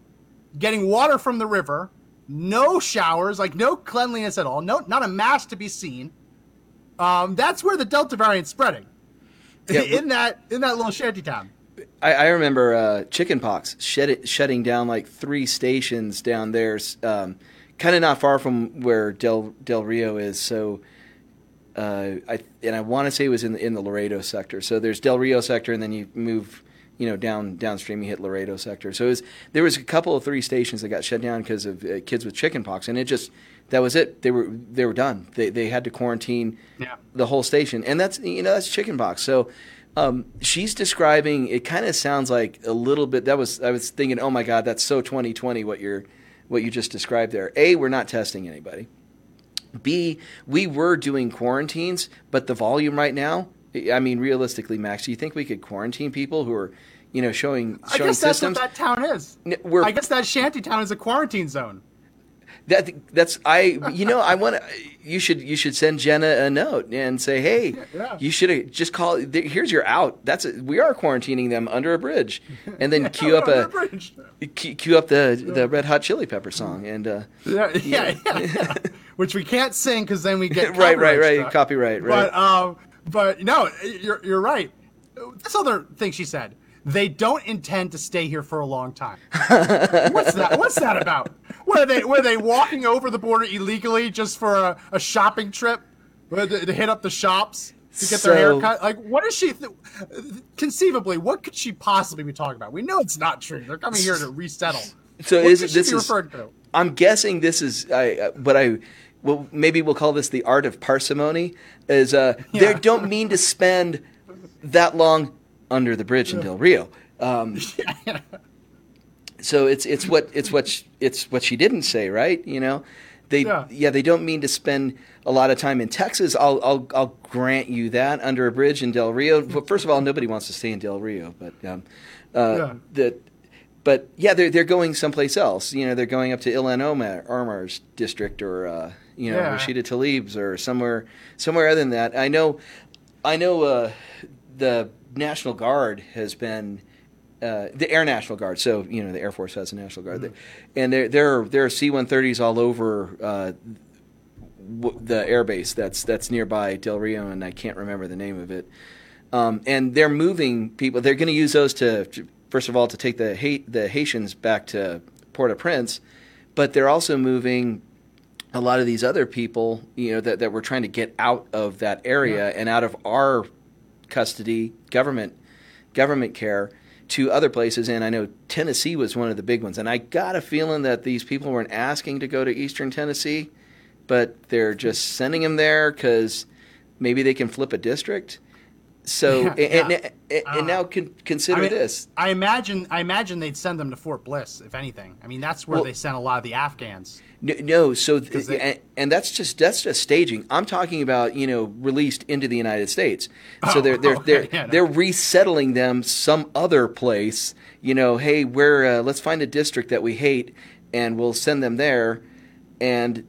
getting water from the river, no showers, like no cleanliness at all, no, not a mask to be seen. Um, that's where the Delta variant's spreading. Yeah, in that in that little shanty town. I, I remember uh, chickenpox shed shutting down like three stations down there, um, kind of not far from where Del Del Rio is. So, uh, I and I want to say it was in the, in the Laredo sector. So there's Del Rio sector, and then you move, you know, down downstream, you hit Laredo sector. So it was, there was a couple of three stations that got shut down because of uh, kids with chickenpox, and it just that was it. They were they were done. They they had to quarantine Yeah. the whole station, and that's you know that's chickenpox. So um, she's describing. It kind of sounds like a little bit. That was I was thinking, oh my god, that's so 2020. What you're what you just described there. A, we're not testing anybody. B, we were doing quarantines, but the volume right now. I mean, realistically, Max, do you think we could quarantine people who are, you know, showing I guess that's systems? what that town is. We're- I guess that shanty town is a quarantine zone. That that's I you know I want to you should you should send Jenna a note and say hey Yeah. you should just call here's your out that's it we are quarantining them under a bridge and then queue up a queue, queue up the the Red Hot Chili Pepper song and uh, Yeah, yeah, yeah, yeah. Which we can't sing because then we get right right right struck. copyright right But um, but no, you're you're right. This other thing she said, they don't intend to stay here for a long time. What's that? What's that about? Were they were they walking over the border illegally just for a, a shopping trip, they- to hit up the shops to get their hair cut? Like, what is she? Th- conceivably, what could she possibly be talking about? We know it's not true. They're coming here to resettle. So what is could this is- referred to? I'm guessing this is I uh, what I well maybe we'll call this the art of parsimony is uh they don't mean to spend that long under the bridge in Del Rio. Um, so it's it's what it's what sh it's what she didn't say, right? You know, they Yeah. yeah. they don't mean to spend a lot of time in Texas. I'll I'll I'll grant you that under a bridge in Del Rio. But first of all, nobody wants to stay in Del Rio, but um, uh, Yeah. the but yeah, they're they're going someplace else. You know, they're going up to Ilhan Omar Omar's district or uh, you know Yeah. Rashida Tlaib's or somewhere somewhere other than that. I know, I know uh, the National Guard has been. Uh, the Air National Guard, so you know the Air Force has a National Guard, and there there are, there are C-130s all over uh, w- the airbase that's that's nearby Del Rio, and I can't remember the name of it. Um, and they're moving people. They're going to use those to, first of all, to take the Ha- the Haitians back to Port-au-Prince, but they're also moving a lot of these other people, you know, that that we're trying to get out of that area and out of our custody, government government care to other places. And I know Tennessee was one of the big ones. And I got a feeling that these people weren't asking to go to Eastern Tennessee, but they're just sending them there because maybe they can flip a district. So Yeah, and, yeah. and, and, and now con- consider I mean, this. I imagine I imagine they'd send them to Fort Bliss, if anything. I mean, that's where Well- they sent a lot of the Afghans. No, no so th- they- and, and that's just that's just staging. I'm talking about you know released into the United States. So Oh, they're they're okay, they're, yeah, no. they're resettling them some other place. You know, hey, we're uh, let's find a district that we hate, and we'll send them there. And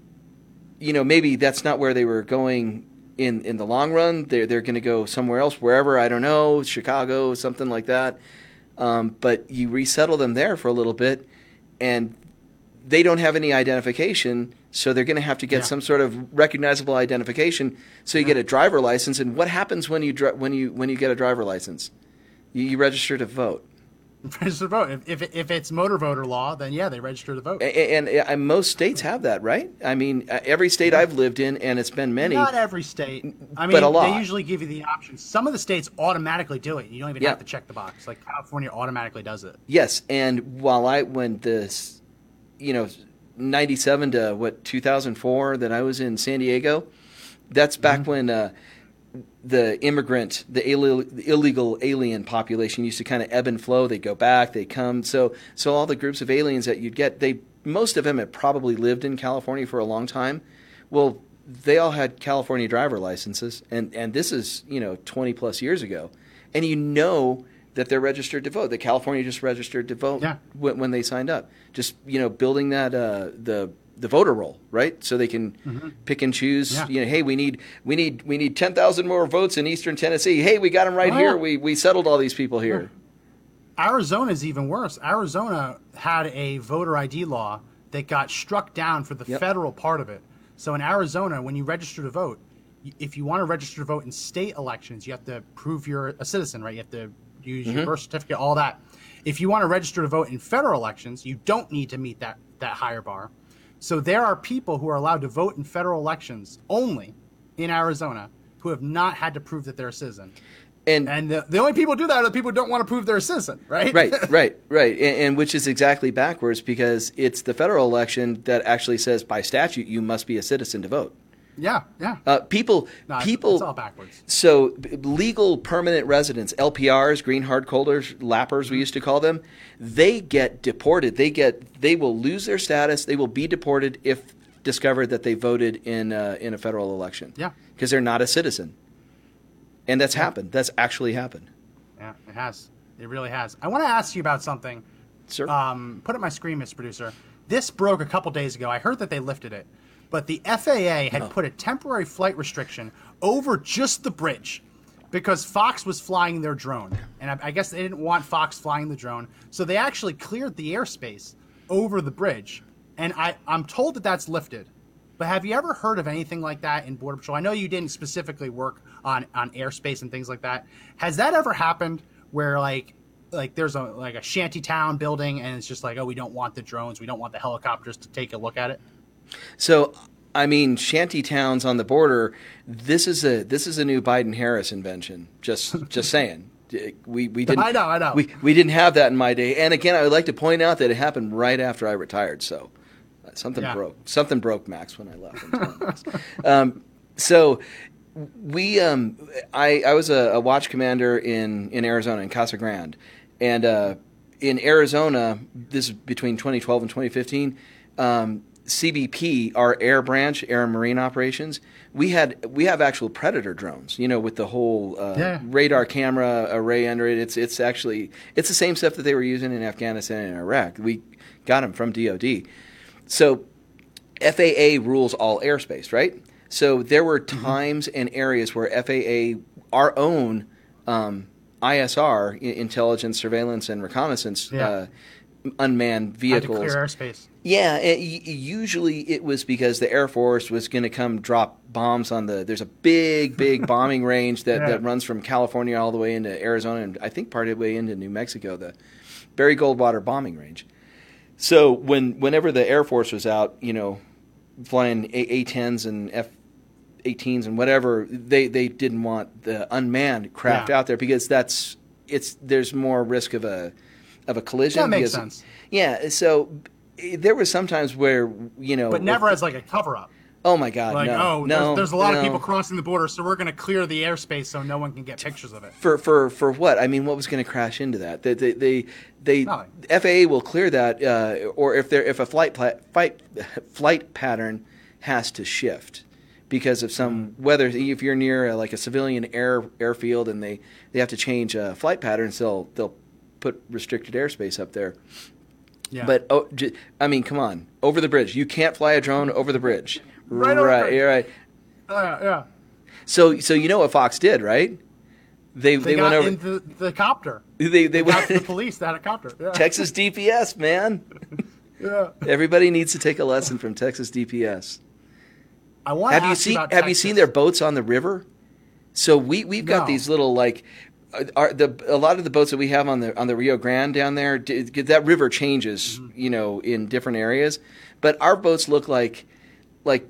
you know, maybe that's not where they were going in in the long run, they're they're going to go somewhere else, wherever I don't know, Chicago, something like that. Um, but you resettle them there for a little bit, and they don't have any identification, so they're going to have to get Yeah. some sort of recognizable identification. So you get a driver license, and what happens when you dri- when you when you get a driver license? You, you register to vote. Register to vote. If, if if it's motor voter law, then yeah, they register to vote. And, and, and most states have that, right? I mean, uh, every state I've lived in, and it's been many. Not every state. I mean, But a lot. they usually give you the option. Some of the states automatically do it. You don't even Yeah. have to check the box. Like California automatically does it. Yes, and while I when this, you know, ninety seven to what two thousand four that I was in San Diego, that's back Mm-hmm. when uh, the immigrant, the illegal, the illegal alien population used to kind of ebb and flow. They go back, they come. So so all the groups of aliens that you'd get, they most of them had probably lived in California for a long time. Well, they all had California driver licenses, and and this is you know twenty plus years ago, and you know that they're registered to vote. That California just registered to vote Yeah. when, when they signed up. Just you know building that uh, the the voter roll right, so they can pick and choose. Mm-hmm. Yeah. You know, hey, we need we need we need ten thousand more votes in Eastern Tennessee. Hey, we got them right Oh, here. We we settled all these people here. Arizona's even worse. Arizona had a voter ID law that got struck down for the Yep. federal part of it. So in Arizona, when you register to vote, if you want to register to vote in state elections, you have to prove you're a citizen, right? You have to use Mm-hmm. your birth certificate, all that. If you want to register to vote in federal elections, you don't need to meet that that higher bar. So there are people who are allowed to vote in federal elections only in Arizona who have not had to prove that they're a citizen. And And the, the only people who do that are the people who don't want to prove they're a citizen, right? right, right, right, and, and which is exactly backwards because it's the federal election that actually says by statute you must be a citizen to vote. Yeah, yeah. Uh, people, No, people, it's all backwards. So legal permanent residents, LPRs, green card holders, lappers, we used to call them, they get deported. They get, they will lose their status. They will be deported if discovered that they voted in uh, in a federal election. Yeah. because they're not a citizen, and that's happened. That's actually happened. Yeah, it has. It really has. I want to ask you about something. Sir, Um, put up my screen, Mr. Producer. This broke a couple days ago. I heard that they lifted it, but the FAA had oh. put a temporary flight restriction over just the bridge because Fox was flying their drone, and I, I guess they didn't want Fox flying the drone, so they actually cleared the airspace over the bridge. And I, I'm told that that's lifted. But have you ever heard of anything like that in Border Patrol? I know you didn't specifically work on on airspace and things like that. Has that ever happened where like like there's a like a shanty town building and it's just like oh we don't want the drones, we don't want the helicopters to take a look at it? So, I mean, shanty towns on the border. This is a this is a new Biden Harris invention. Just just saying. We we didn't. I know, I know. We we didn't have that in my day. And again, I would like to point out that it happened right after I retired. So uh, something Yeah. broke. Something broke, Max, when I left. I'm telling you, Max. um, so we um, I I was a, a watch commander in in Arizona in Casa Grande, and uh, in Arizona, this is between 2012 and 2015. Um, CBP, our air branch, air and marine operations, we had we have actual predator drones. You know, with the whole uh, Yeah. radar camera array under it. It's it's actually it's the same stuff that they were using in Afghanistan and Iraq. We got them from DoD. So FAA rules all airspace, right? So there were Mm-hmm. times and areas where FAA, our own um, ISR, intelligence, surveillance, and reconnaissance, Yeah. uh, unmanned Had to vehicles. clear airspace. Yeah, it, usually it was because the Air Force was going to come drop bombs on the. There's a big, big bombing range that, Yeah. that runs from California all the way into Arizona and I think part of the way into New Mexico, the Barry Goldwater bombing range. So when whenever the Air Force was out, you know, flying A- A-10s and F-18s and whatever, they they didn't want the unmanned craft Yeah. out there because that's it's there's more risk of a of a collision. That makes sense. Yeah, so there was sometimes where you know, But never as like a cover up. Oh my God, Like, no, oh, no, there's, there's a lot no. of people crossing the border, so we're going to clear the airspace so no one can get pictures of it. for for for what? I mean, what was going to crash into that? They they they, they. FAA will clear that, uh, or if there if a flight pla- flight flight pattern has to shift because of some Mm-hmm. whether if you're near uh, like a civilian air airfield and they they have to change uh, flight patterns, they'll they'll put restricted airspace up there. Yeah. But oh, j- I mean, come on, over the bridge. You can't fly a drone over the bridge. Right right, bridge. you're right. Uh, yeah. So so you know what Fox did, right? They They, they, went over the, the copter. they they went the police that had a copter. Yeah. Texas DPS, man. Yeah. Everybody needs to take a lesson from Texas DPS. I want Have to you seen Have you seen their boats on the river? So we we've got No. these little like are the a lot of the boats that we have on the on the Rio Grande down there. That river changes, Mm-hmm. you know, in different areas, but our boats look like like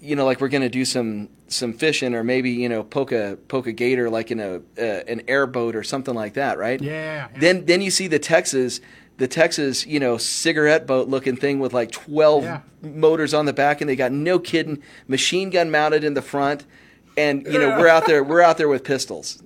you know like we're going to do some some fishing or maybe you know poke a poke a gator like in a uh, an airboat or something like that, right? Yeah, yeah. Then then you see the Texas the Texas you know cigarette boat looking thing with like twelve Yeah. motors on the back, and they got no kidding machine gun mounted in the front, and you know Yeah. we're out there we're out there with pistols.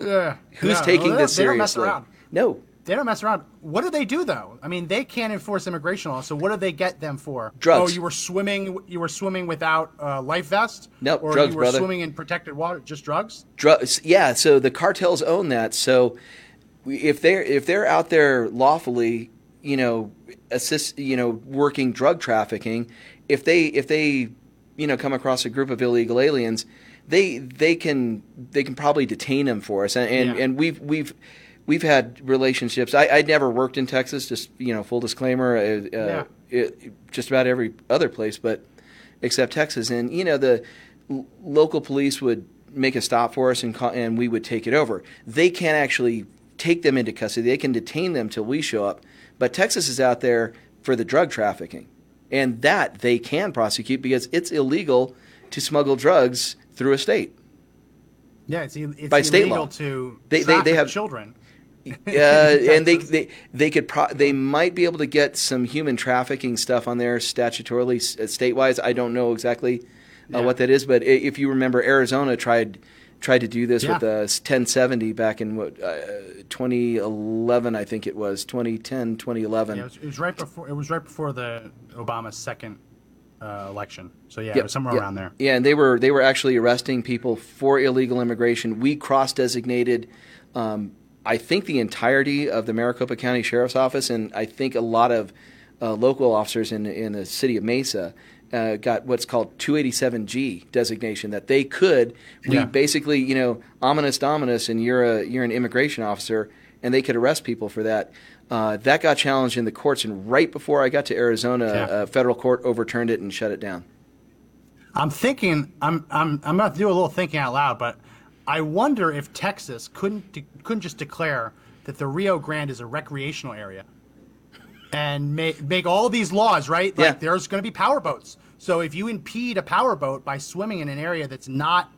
Yeah. Who's Yeah. taking Well, this they seriously? around. No, They don't mess around. What do they do though? I mean, they can't enforce immigration law. So what do they get them for? Drugs. Oh, you were swimming. You were swimming without a life vest. No, Nope, Or drugs, you were brother. swimming in protected water. Just drugs. drugs. Yeah, so the cartels own that. So if they're if they're out there lawfully, you know, assist, you know, working drug trafficking, if they if they you know come across a group of illegal aliens, they they can they can probably detain them for us. And and, Yeah. and we've we've we've had relationships. I I'd never worked in Texas. Just you know, full disclaimer. Uh, uh, it, just about every other place, but except Texas. And you know, the l- local police would make a stop for us, and call, and we would take it over. They can't actually take them into custody. They can detain them till we show up. But Texas is out there for the drug trafficking, and that they can prosecute because it's illegal to smuggle drugs through a state. Yeah, it's, it's By state law. to They- they- they have- children. uh, and they, they they could pro- they might be able to get some human trafficking stuff on there statutorily uh, statewise. I don't know exactly uh, Yeah. what that is, but if you remember, Arizona tried tried to do this Yeah. with uh, 1070 back in what uh, 2011, I think it was 2010, 2011. Yeah, it was, it was right before. It was right before the Obama's second uh, election. So yeah, it Yep, was somewhere yep. around there. Yeah, and they were they were actually arresting people for illegal immigration. We cross designated, um, I think the entirety of the Maricopa County Sheriff's Office, and I think a lot of uh, local officers in in the city of Mesa. Uh, got what's called 287G designation that they could we Yeah. basically you know ominous dominus and you're a you're an immigration officer and they could arrest people for that. Uh, that got challenged in the courts, and right before I got to Arizona, Yeah. a federal court overturned it and shut it down. I'm thinking. I'm. I'm. I'm about to do a little thinking out loud, but I wonder if Texas couldn't de- couldn't just declare that the Rio Grande is a recreational area, and make make all these laws right. Like Yeah. there's going to be power boats. So if you impede a power boat by swimming in an area that's not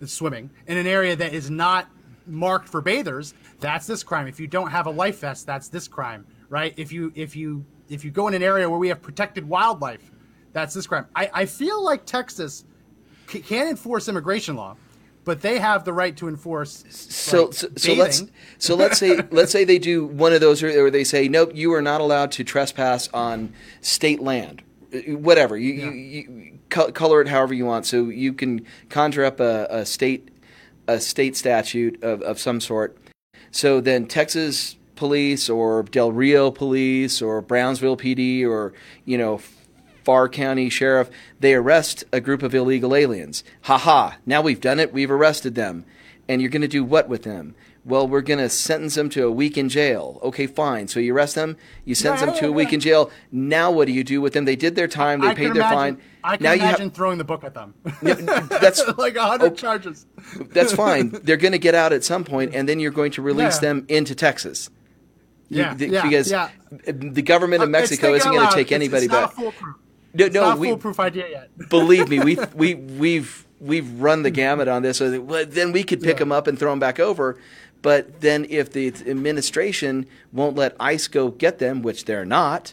that's swimming in an area that is not marked for bathers, that's this crime. If you don't have a life vest, that's this crime, right? If you if you if you go in an area where we have protected wildlife, that's this crime. I, I feel like Texas c- can enforce immigration law, but they have the right to enforce. so like, so, so let's so let's say let's say they do one of those where they say nope you are not allowed to trespass on state land Uh, whatever you, you, you color it however you want so you can conjure up a, a state a state statute of, of some sort so then Texas police or Del Rio police or Brownsville PD or you know Far County Sheriff, they arrest a group of illegal aliens. Ha ha, now we've done it, we've arrested them. And you're going to do what with them? Well, we're going to sentence them to a week in jail. Okay, fine. So you arrest them, you sentence Yeah, them to a week in jail. Now what do you do with them? They did their time, they I paid their imagine, fine. I can now you imagine throwing the book at them. that's like a hundred Oh. charges. that's fine. They're going to get out at some point, and then you're going to release Yeah. them into Texas. You- Yeah, the- yeah, because yeah. the government of uh, Mexico thinking isn't going to take anybody it's not back. No, It's no, not we, foolproof idea yet. believe me, we we we've we've run the gamut on this. So then we could pick Yeah. them up and throw them back over. But then if the administration won't let ICE go get them, which they're not,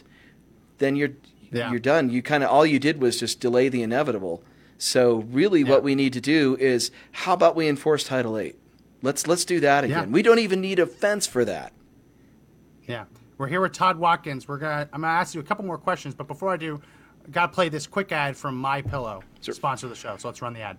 then you're Yeah. you're done. You kind of all you did was just delay the inevitable. So really, Yeah. what we need to do is how about we enforce Title Eight? Let's let's do that again. Yeah. We don't even need a fence for that. Yeah, we're here with Todd Watkins. We're gonna. I'm gonna ask you a couple more questions, but before I do, I gotta play this quick ad from My Pillow, Sure. sponsor of the show. So let's run the ad.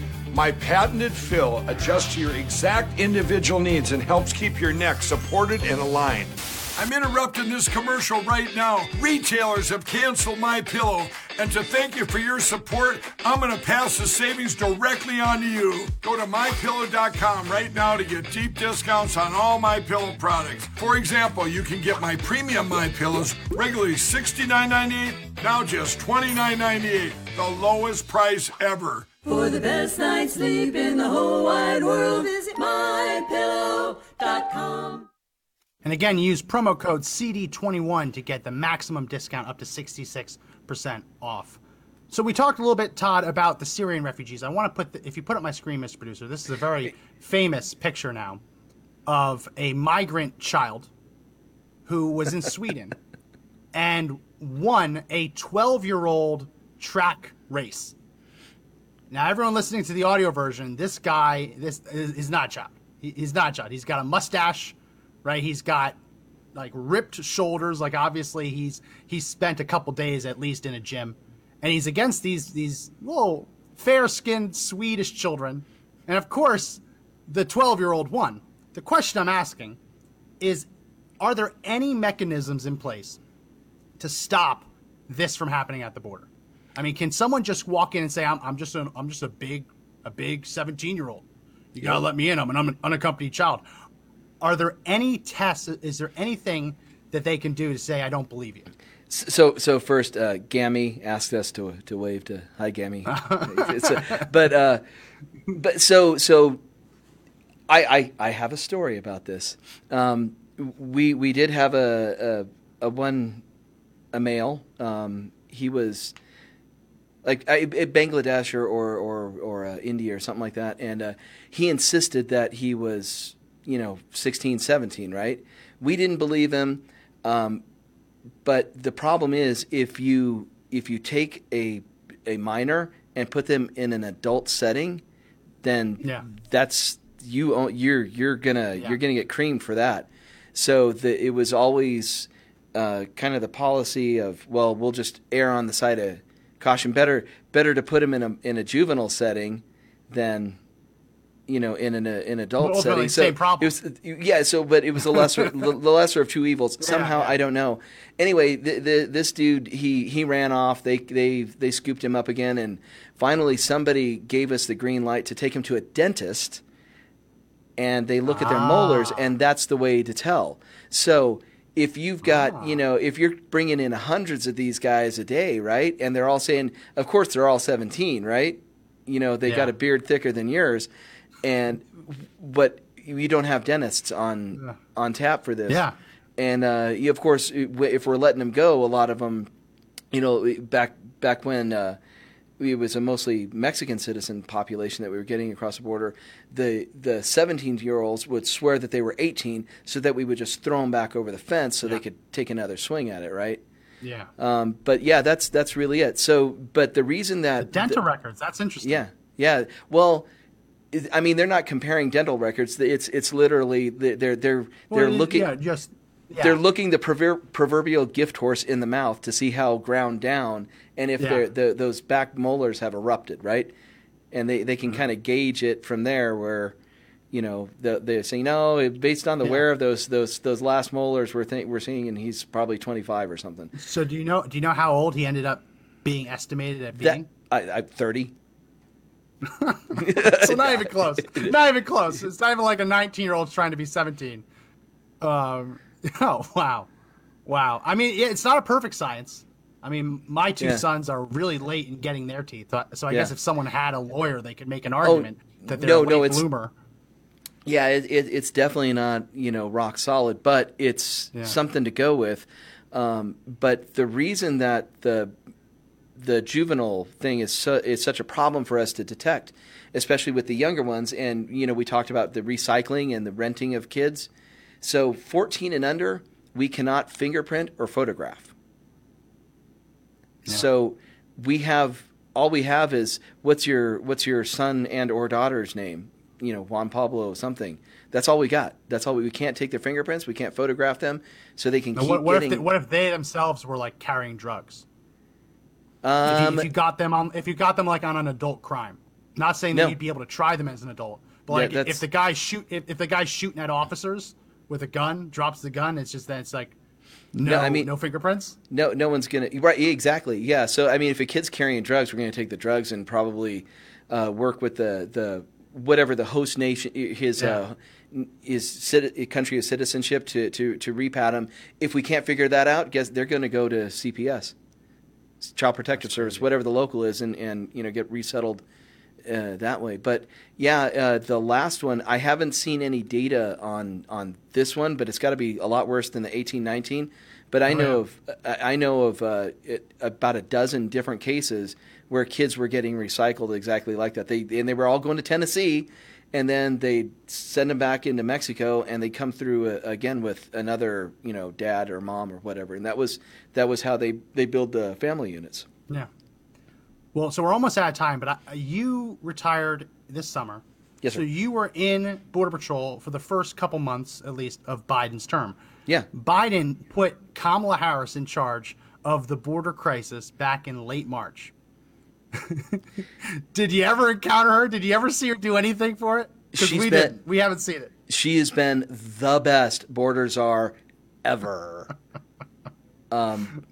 My patented fill adjusts to your exact individual needs and helps keep your neck supported and aligned. I'm interrupting this commercial right now. Retailers have canceled my pillow, and to thank you for your support, I'm going to pass the savings directly on to you. Go to mypillow.com right now to get deep discounts on all my pillow products. For example, you can get my premium my pillows regularly $69.98, now just $29.98, the lowest price ever. For the best night's sleep in the whole wide world, visit mypillow.com. And again, use promo code CD21 to get the maximum discount up to 66% off. So we talked a little bit, Todd, about the Syrian refugees. I want to put, the, if you put up my screen, Mr. Producer, this is a very famous picture now of a migrant child who was in Sweden and won a 12 year old track race. Now, everyone listening to the audio version, this guy, this is, not shot. He, he's not shot. He's got a mustache, right? He's got like ripped shoulders. Like obviously he's he's spent a couple days at least in a gym, and he's against these these little fair skinned Swedish children, and of course, the twelve year old one. The question I'm asking is, are there any mechanisms in place to stop this from happening at the border? I mean, can someone just walk in and say, "I'm, I'm just a, I'm just a big a big 17 year old. You gotta let me in. I'm an unaccompanied child." Are there any tests? Is there anything that they can do to say, "I don't believe you"? So, so first, uh, Gammy asked us to to wave to hi, Gammy. a, but, uh, but so so, I, I I have a story about this. Um, we we did have a a, a one a male. Um, he was like I, Bangladesh or or or, or uh, India or something like that, and uh, he insisted that he was you know 16, 17, right? We didn't believe him, um, but the problem is if you if you take a a minor and put them in an adult setting, then yeah. that's you you're you're gonna yeah. you're gonna get creamed for that. So the, it was always uh, kind of the policy of well we'll just err on the side of caution. Better better to put him in a in a juvenile setting than you know in an in adult well, setting. So same problem. Was, yeah. So, but it was the lesser the, the lesser of two evils. Somehow yeah. I don't know. Anyway, the, the, this dude he he ran off. They they they scooped him up again, and finally somebody gave us the green light to take him to a dentist. And they look at their Ah. molars, and that's the way to tell. So if you've got, Ah. you know, if you're bringing in hundreds of these guys a day, right? And they're all saying, of course, they're all 17, right? You know, they got a beard thicker than yours, and but you don't have dentists on on tap for this. Yeah. And uh, you, of course, if we're letting them go, a lot of them, you know, back back when uh, it was a mostly Mexican citizen population that we were getting across the border, the the 17 year olds would swear that they were 18, so that we would just throw them back over the fence so they could take another swing at it, right? Yeah. Um, but yeah, that's that's really it. So, but the reason that Dental records. That's interesting. yeah, yeah. Well, I mean, they're not comparing dental records. It's it's literally they're they're they're Well, looking. Yeah, just yeah. They're looking the prover- proverbial gift horse in the mouth to see how ground down and if Yeah. the, those back molars have erupted, right? And they, they Mm-hmm. can kind of gauge it from there where, you know, the, they're saying, no, based on the wear of those those those last molars we're think, we're seeing, and he's probably 25 or something. So do you know? Do you know how old he ended up being estimated at That, being? I, I 30. so not even close. Not even close. It's not even like a 19 year old trying to be 17. Um, oh wow, wow. I mean, it's not a perfect science. I mean, my two Yeah. sons are really late in getting their teeth. So I Yeah. Oh, guess if someone had a lawyer, they could make an argument that they're no, a late no, it's- bloomer. Yeah, it, it, it's definitely not you know rock solid, but it's Yeah. something to go with. Um, but the reason that the the juvenile thing is su- is such a problem for us to detect, especially with the younger ones, and you know we talked about the recycling and the renting of kids. So 14 and under, we cannot fingerprint or photograph. So we have all we have is what's your what's your son and or daughter's name? You know, Juan Pablo something. That's all we got. That's all we, we can't take their fingerprints. We can't photograph them, so they can Now, keep what, what getting. if they, what if they themselves were like carrying drugs? if, you, um, if you got them on, if you got them like on an adult crime, not saying No. that you'd be able to try them as an adult, but like that's- if the guy shoot, if, if the guy's shooting at officers with a gun, drops the gun, it's just that it's like no, No, I mean- no fingerprints. No, no one's gonna. Right, exactly. Yeah. So I mean, if a kid's carrying drugs, we're gonna take the drugs and probably uh, work with the the whatever the host nation his uh, his country of citizenship to to to repat him. If we can't figure that out, guess they're gonna go to CPS, Child Protective Service, whatever the local is, and and you know get resettled. Uh, that way, but yeah, uh, the last one I haven't seen any data on on this one, but it's got to be a lot worse than the eighteen nineteen. But I Oh, know yeah. of I know of uh, it, about a dozen different cases where kids were getting recycled exactly like that. They and they were all going to Tennessee, and then they send them back into Mexico, and they come through uh, again with another you know dad or mom or whatever, and that was that was how they they build the family units. Yeah. Well, so we're almost out of time, but I, you retired this summer. Yes, sir. So you were in Border Patrol for the first couple months, at least, of Biden's term. Yeah. Biden put Kamala Harris in charge of the border crisis back in late March. Did you ever encounter her? Did you ever see her do anything for it? Because She's we been- didn't. We haven't seen it. she has been the best border czar ever. um,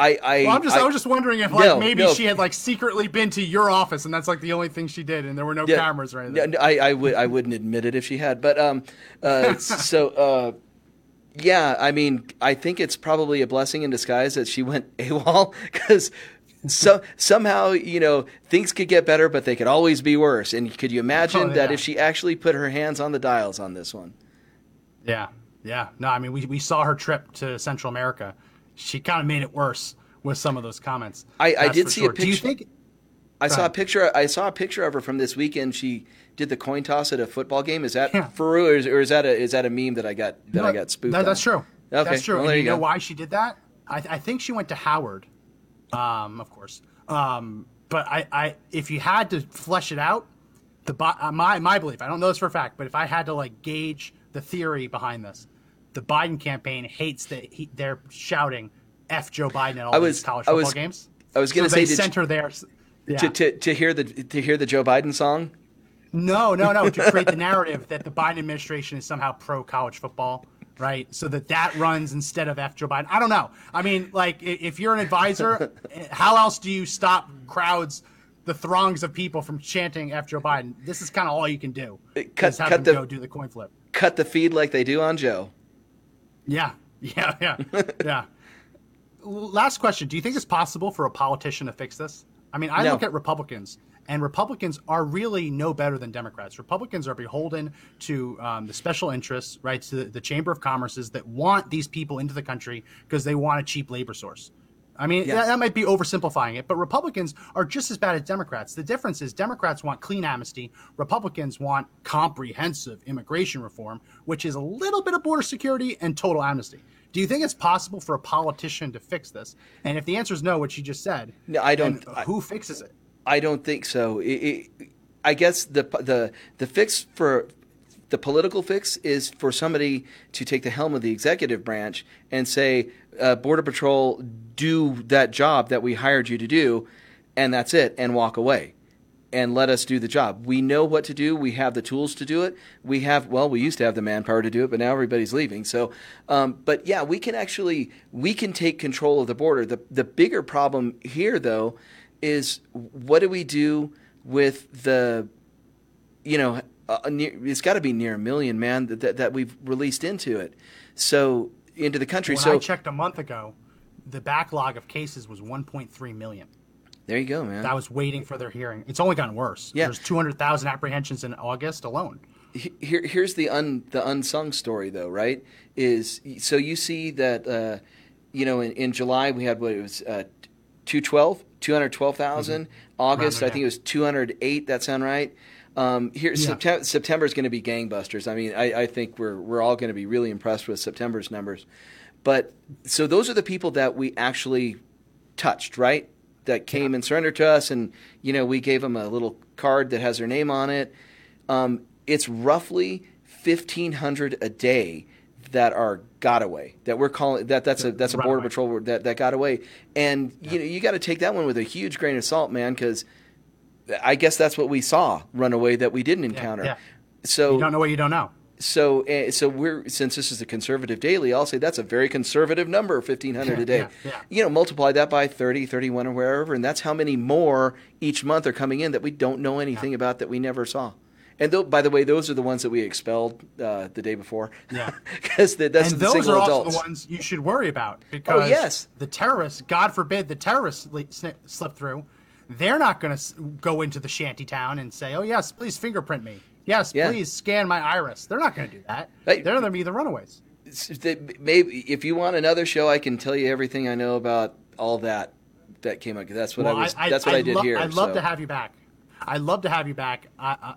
I, I, Well, I'm just, I, I- was just wondering if, like, No, maybe no. she had like secretly been to your office, and that's like the only thing she did, and there were no Yeah, cameras or anything. no, no, I, I would, I wouldn't admit it if she had, but um, uh, so uh, yeah, I mean, I think it's probably a blessing in disguise that she went AWOL because. So somehow, you know, things could get better, but they could always be worse. And could you imagine Oh, that if she actually put her hands on the dials on this one? Yeah, yeah. No, I mean, we, we saw her trip to Central America. She kind of made it worse with some of those comments. I, I did see sure. a picture. Do you think? I Go saw a picture. I saw a picture of her from this weekend. She did the coin toss at a football game. Is that for real, or is, or is that a is that a meme that I got that I No, got spoofed? that- on? that's true. Okay, That's true. Well, and you you know why she did that? I, I think she went to Howard, um, of course. Um, but I, I, if you had to flesh it out, the uh, my my belief, I don't know this for a fact, but if I had to like gauge the theory behind this, the Biden campaign hates that he, they're shouting "F Joe Biden" at all I these was- college I football was- games. I was gonna so say, they did sent there. Yeah. To, to to hear the to hear the Joe Biden song. No, no, no. To create the narrative that the Biden administration is somehow pro college football, right? So that that runs instead of F Joe Biden. I don't know. I mean, like, if you're an advisor, how else do you stop crowds, the throngs of people from chanting F Joe Biden? This is kind of all you can do. cut- cut the- go do the coin flip. Cut the feed like they do on Joe. Yeah, yeah, yeah, yeah. Last question: Do you think it's possible for a politician to fix this? I mean, I No. look at Republicans, and Republicans are really no better than Democrats. Republicans are beholden to um, the special interests, right? To the, the Chamber of Commerce's that want these people into the country because they want a cheap labor source. I mean, Yes. that, that might be oversimplifying it, but Republicans are just as bad as Democrats. The difference is Democrats want clean amnesty, Republicans want comprehensive immigration reform, which is a little bit of border security and total amnesty. Do you think it's possible for a politician to fix this? And if the answer is no, what you just said, No, I don't- then who fixes it? I don't think so. It, it, I guess the the the fix for the political fix is for somebody to take the helm of the executive branch and say, uh, Border Patrol, do that job that we hired you to do, and that's it, and walk away. And let us do the job. We know what to do. We have the tools to do it. We have, well, we used to have the manpower to do it, but now everybody's leaving. So, um, but yeah, we can actually, we can take control of the border. The, the bigger problem here, though, is what do we do with the, you know, uh, near, it's got to be near a million, man, that, that, that we've released into it. So, into the country. When so, I checked a month ago, the backlog of cases was 1.3 million. there you go, man. That was waiting for their hearing. It's only gotten worse. Yeah. There's 200,000 apprehensions in August alone. here here's the un the unsung story though right is so you see that uh, you know in, in July we had what it was uh, 212 212,000 August Around there, I think it was 208 that sound right Um, here, Yeah. September, September is going to be gangbusters. I mean, I, I think we're we're all going to be really impressed with September's numbers. But so those are the people that we actually touched, right? That came and surrendered to us, and you know, we gave them a little card that has their name on it. Um, it's roughly fifteen hundred a day that are got away. That we're calling that that's a that's a border patrol that that got away, and you know, you got to take that one with a huge grain of salt, man, because I guess that's what we saw run away that we didn't encounter. yeah. So You don't know what you don't know. so, uh, so we're since this is a conservative daily, I'll say that's a very conservative number, fifteen hundred a day. Yeah, yeah. You know, multiply that by 30, 31 or wherever, and that's how many more each month are coming in that we don't know anything about that we never saw. And though, by the way, those are the ones that we expelled uh, the day before. Yeah. because that's and the those single are also adults. the ones you should worry about because Oh, yes. the terrorists, God forbid, the terrorists sni- slip through. They're not going to go into the shanty town and say, "Oh yes, please fingerprint me. Yes, Yeah. please scan my iris." They're not going to do that. They're going to be the runaways. Maybe if you want another show, I can tell you everything I know about all that that came up. That's what Well, I was. that's what I, did lo- here. I'd love so. to have you back. I'd love to have you back. I, I,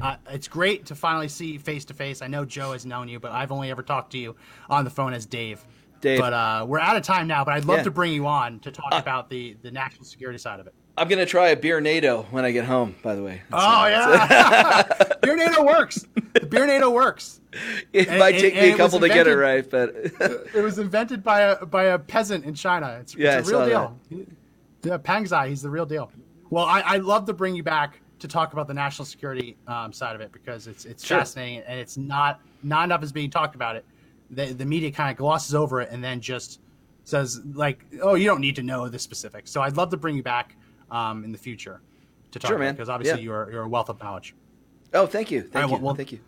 I, it's great to finally see you face to face. I know Joe has known you, but I've only ever talked to you on the phone as Dave. Dave. But uh, we're out of time now. But I'd love Yeah. Uh, to bring you on to talk about the the national security side of it. I'm gonna try a beer NATO when I get home. By the way. Oh yeah, Beer NATO works. The Beer NATO works. It And- might take and me it a couple to get it right, but It was invented by a by a peasant in China. It's, Yeah, it's I a real deal. Yeah, Pang Zai, he's the real deal. Well, I, I'd love to bring you back to talk about the national security um, side of it because it's it's Sure. fascinating and it's not not enough is being talked about it. The the media kind of glosses over it and then just says like, oh, you don't need to know the specifics. So I'd love to bring you back um, in the future to talk Sure, about because obviously Yeah. you're you're a wealth of knowledge. oh, thank you, thank right, you, well- well- thank you.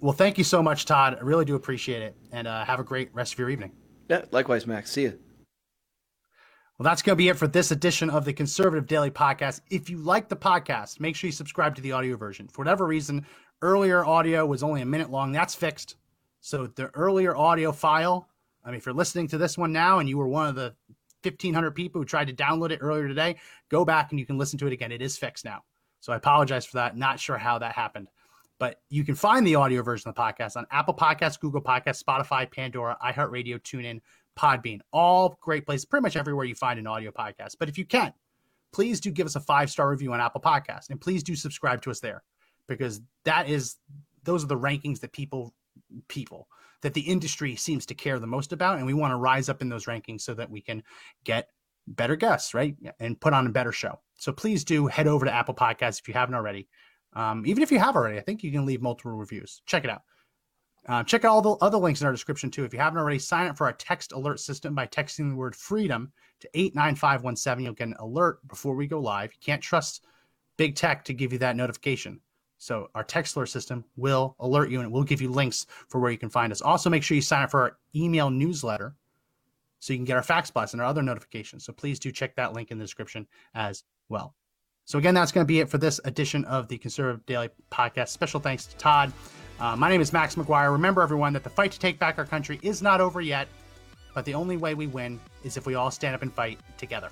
Well, thank you so much, Todd. I really do appreciate it, and uh, have a great rest of your evening. Yeah, likewise, Max. See you. Well, that's going to be it for this edition of the Conservative Daily Podcast. If you like the podcast, make sure you subscribe to the audio version. For whatever reason, earlier audio was only a minute long. That's fixed. So the earlier audio file, I mean, if you're listening to this one now and you were one of the 1,500 people who tried to download it earlier today, go back and you can listen to it again. It is fixed now. So I apologize for that. Not sure how that happened. But you can find the audio version of the podcast on Apple Podcasts, Google Podcasts, Spotify, Pandora, iHeartRadio, TuneIn, Podbean, all great places, pretty much everywhere you find an audio podcast. But if you can, please do give us a five star review on Apple Podcasts, and please do subscribe to us there, because that is those are the rankings that people people that the industry seems to care the most about, and we want to rise up in those rankings so that we can get better guests, right, and put on a better show. So please do head over to Apple Podcasts if you haven't already. Um, even if you have already, I think you can leave multiple reviews. Check it out. Uh, check out all the other links in our description too. If you haven't already, sign up for our text alert system by texting the word freedom to 89517. You'll get an alert before we go live. You can't trust big tech to give you that notification. So our text alert system will alert you and it will give you links for where you can find us. Also, make sure you sign up for our email newsletter so you can get our fax blast and our other notifications. So please do check that link in the description as well. So again, that's going to be it for this edition of the Conservative Daily Podcast. Special thanks to Todd. Uh, my name is Max McGuire. Remember, everyone, that the fight to take back our country is not over yet, but the only way we win is if we all stand up and fight together.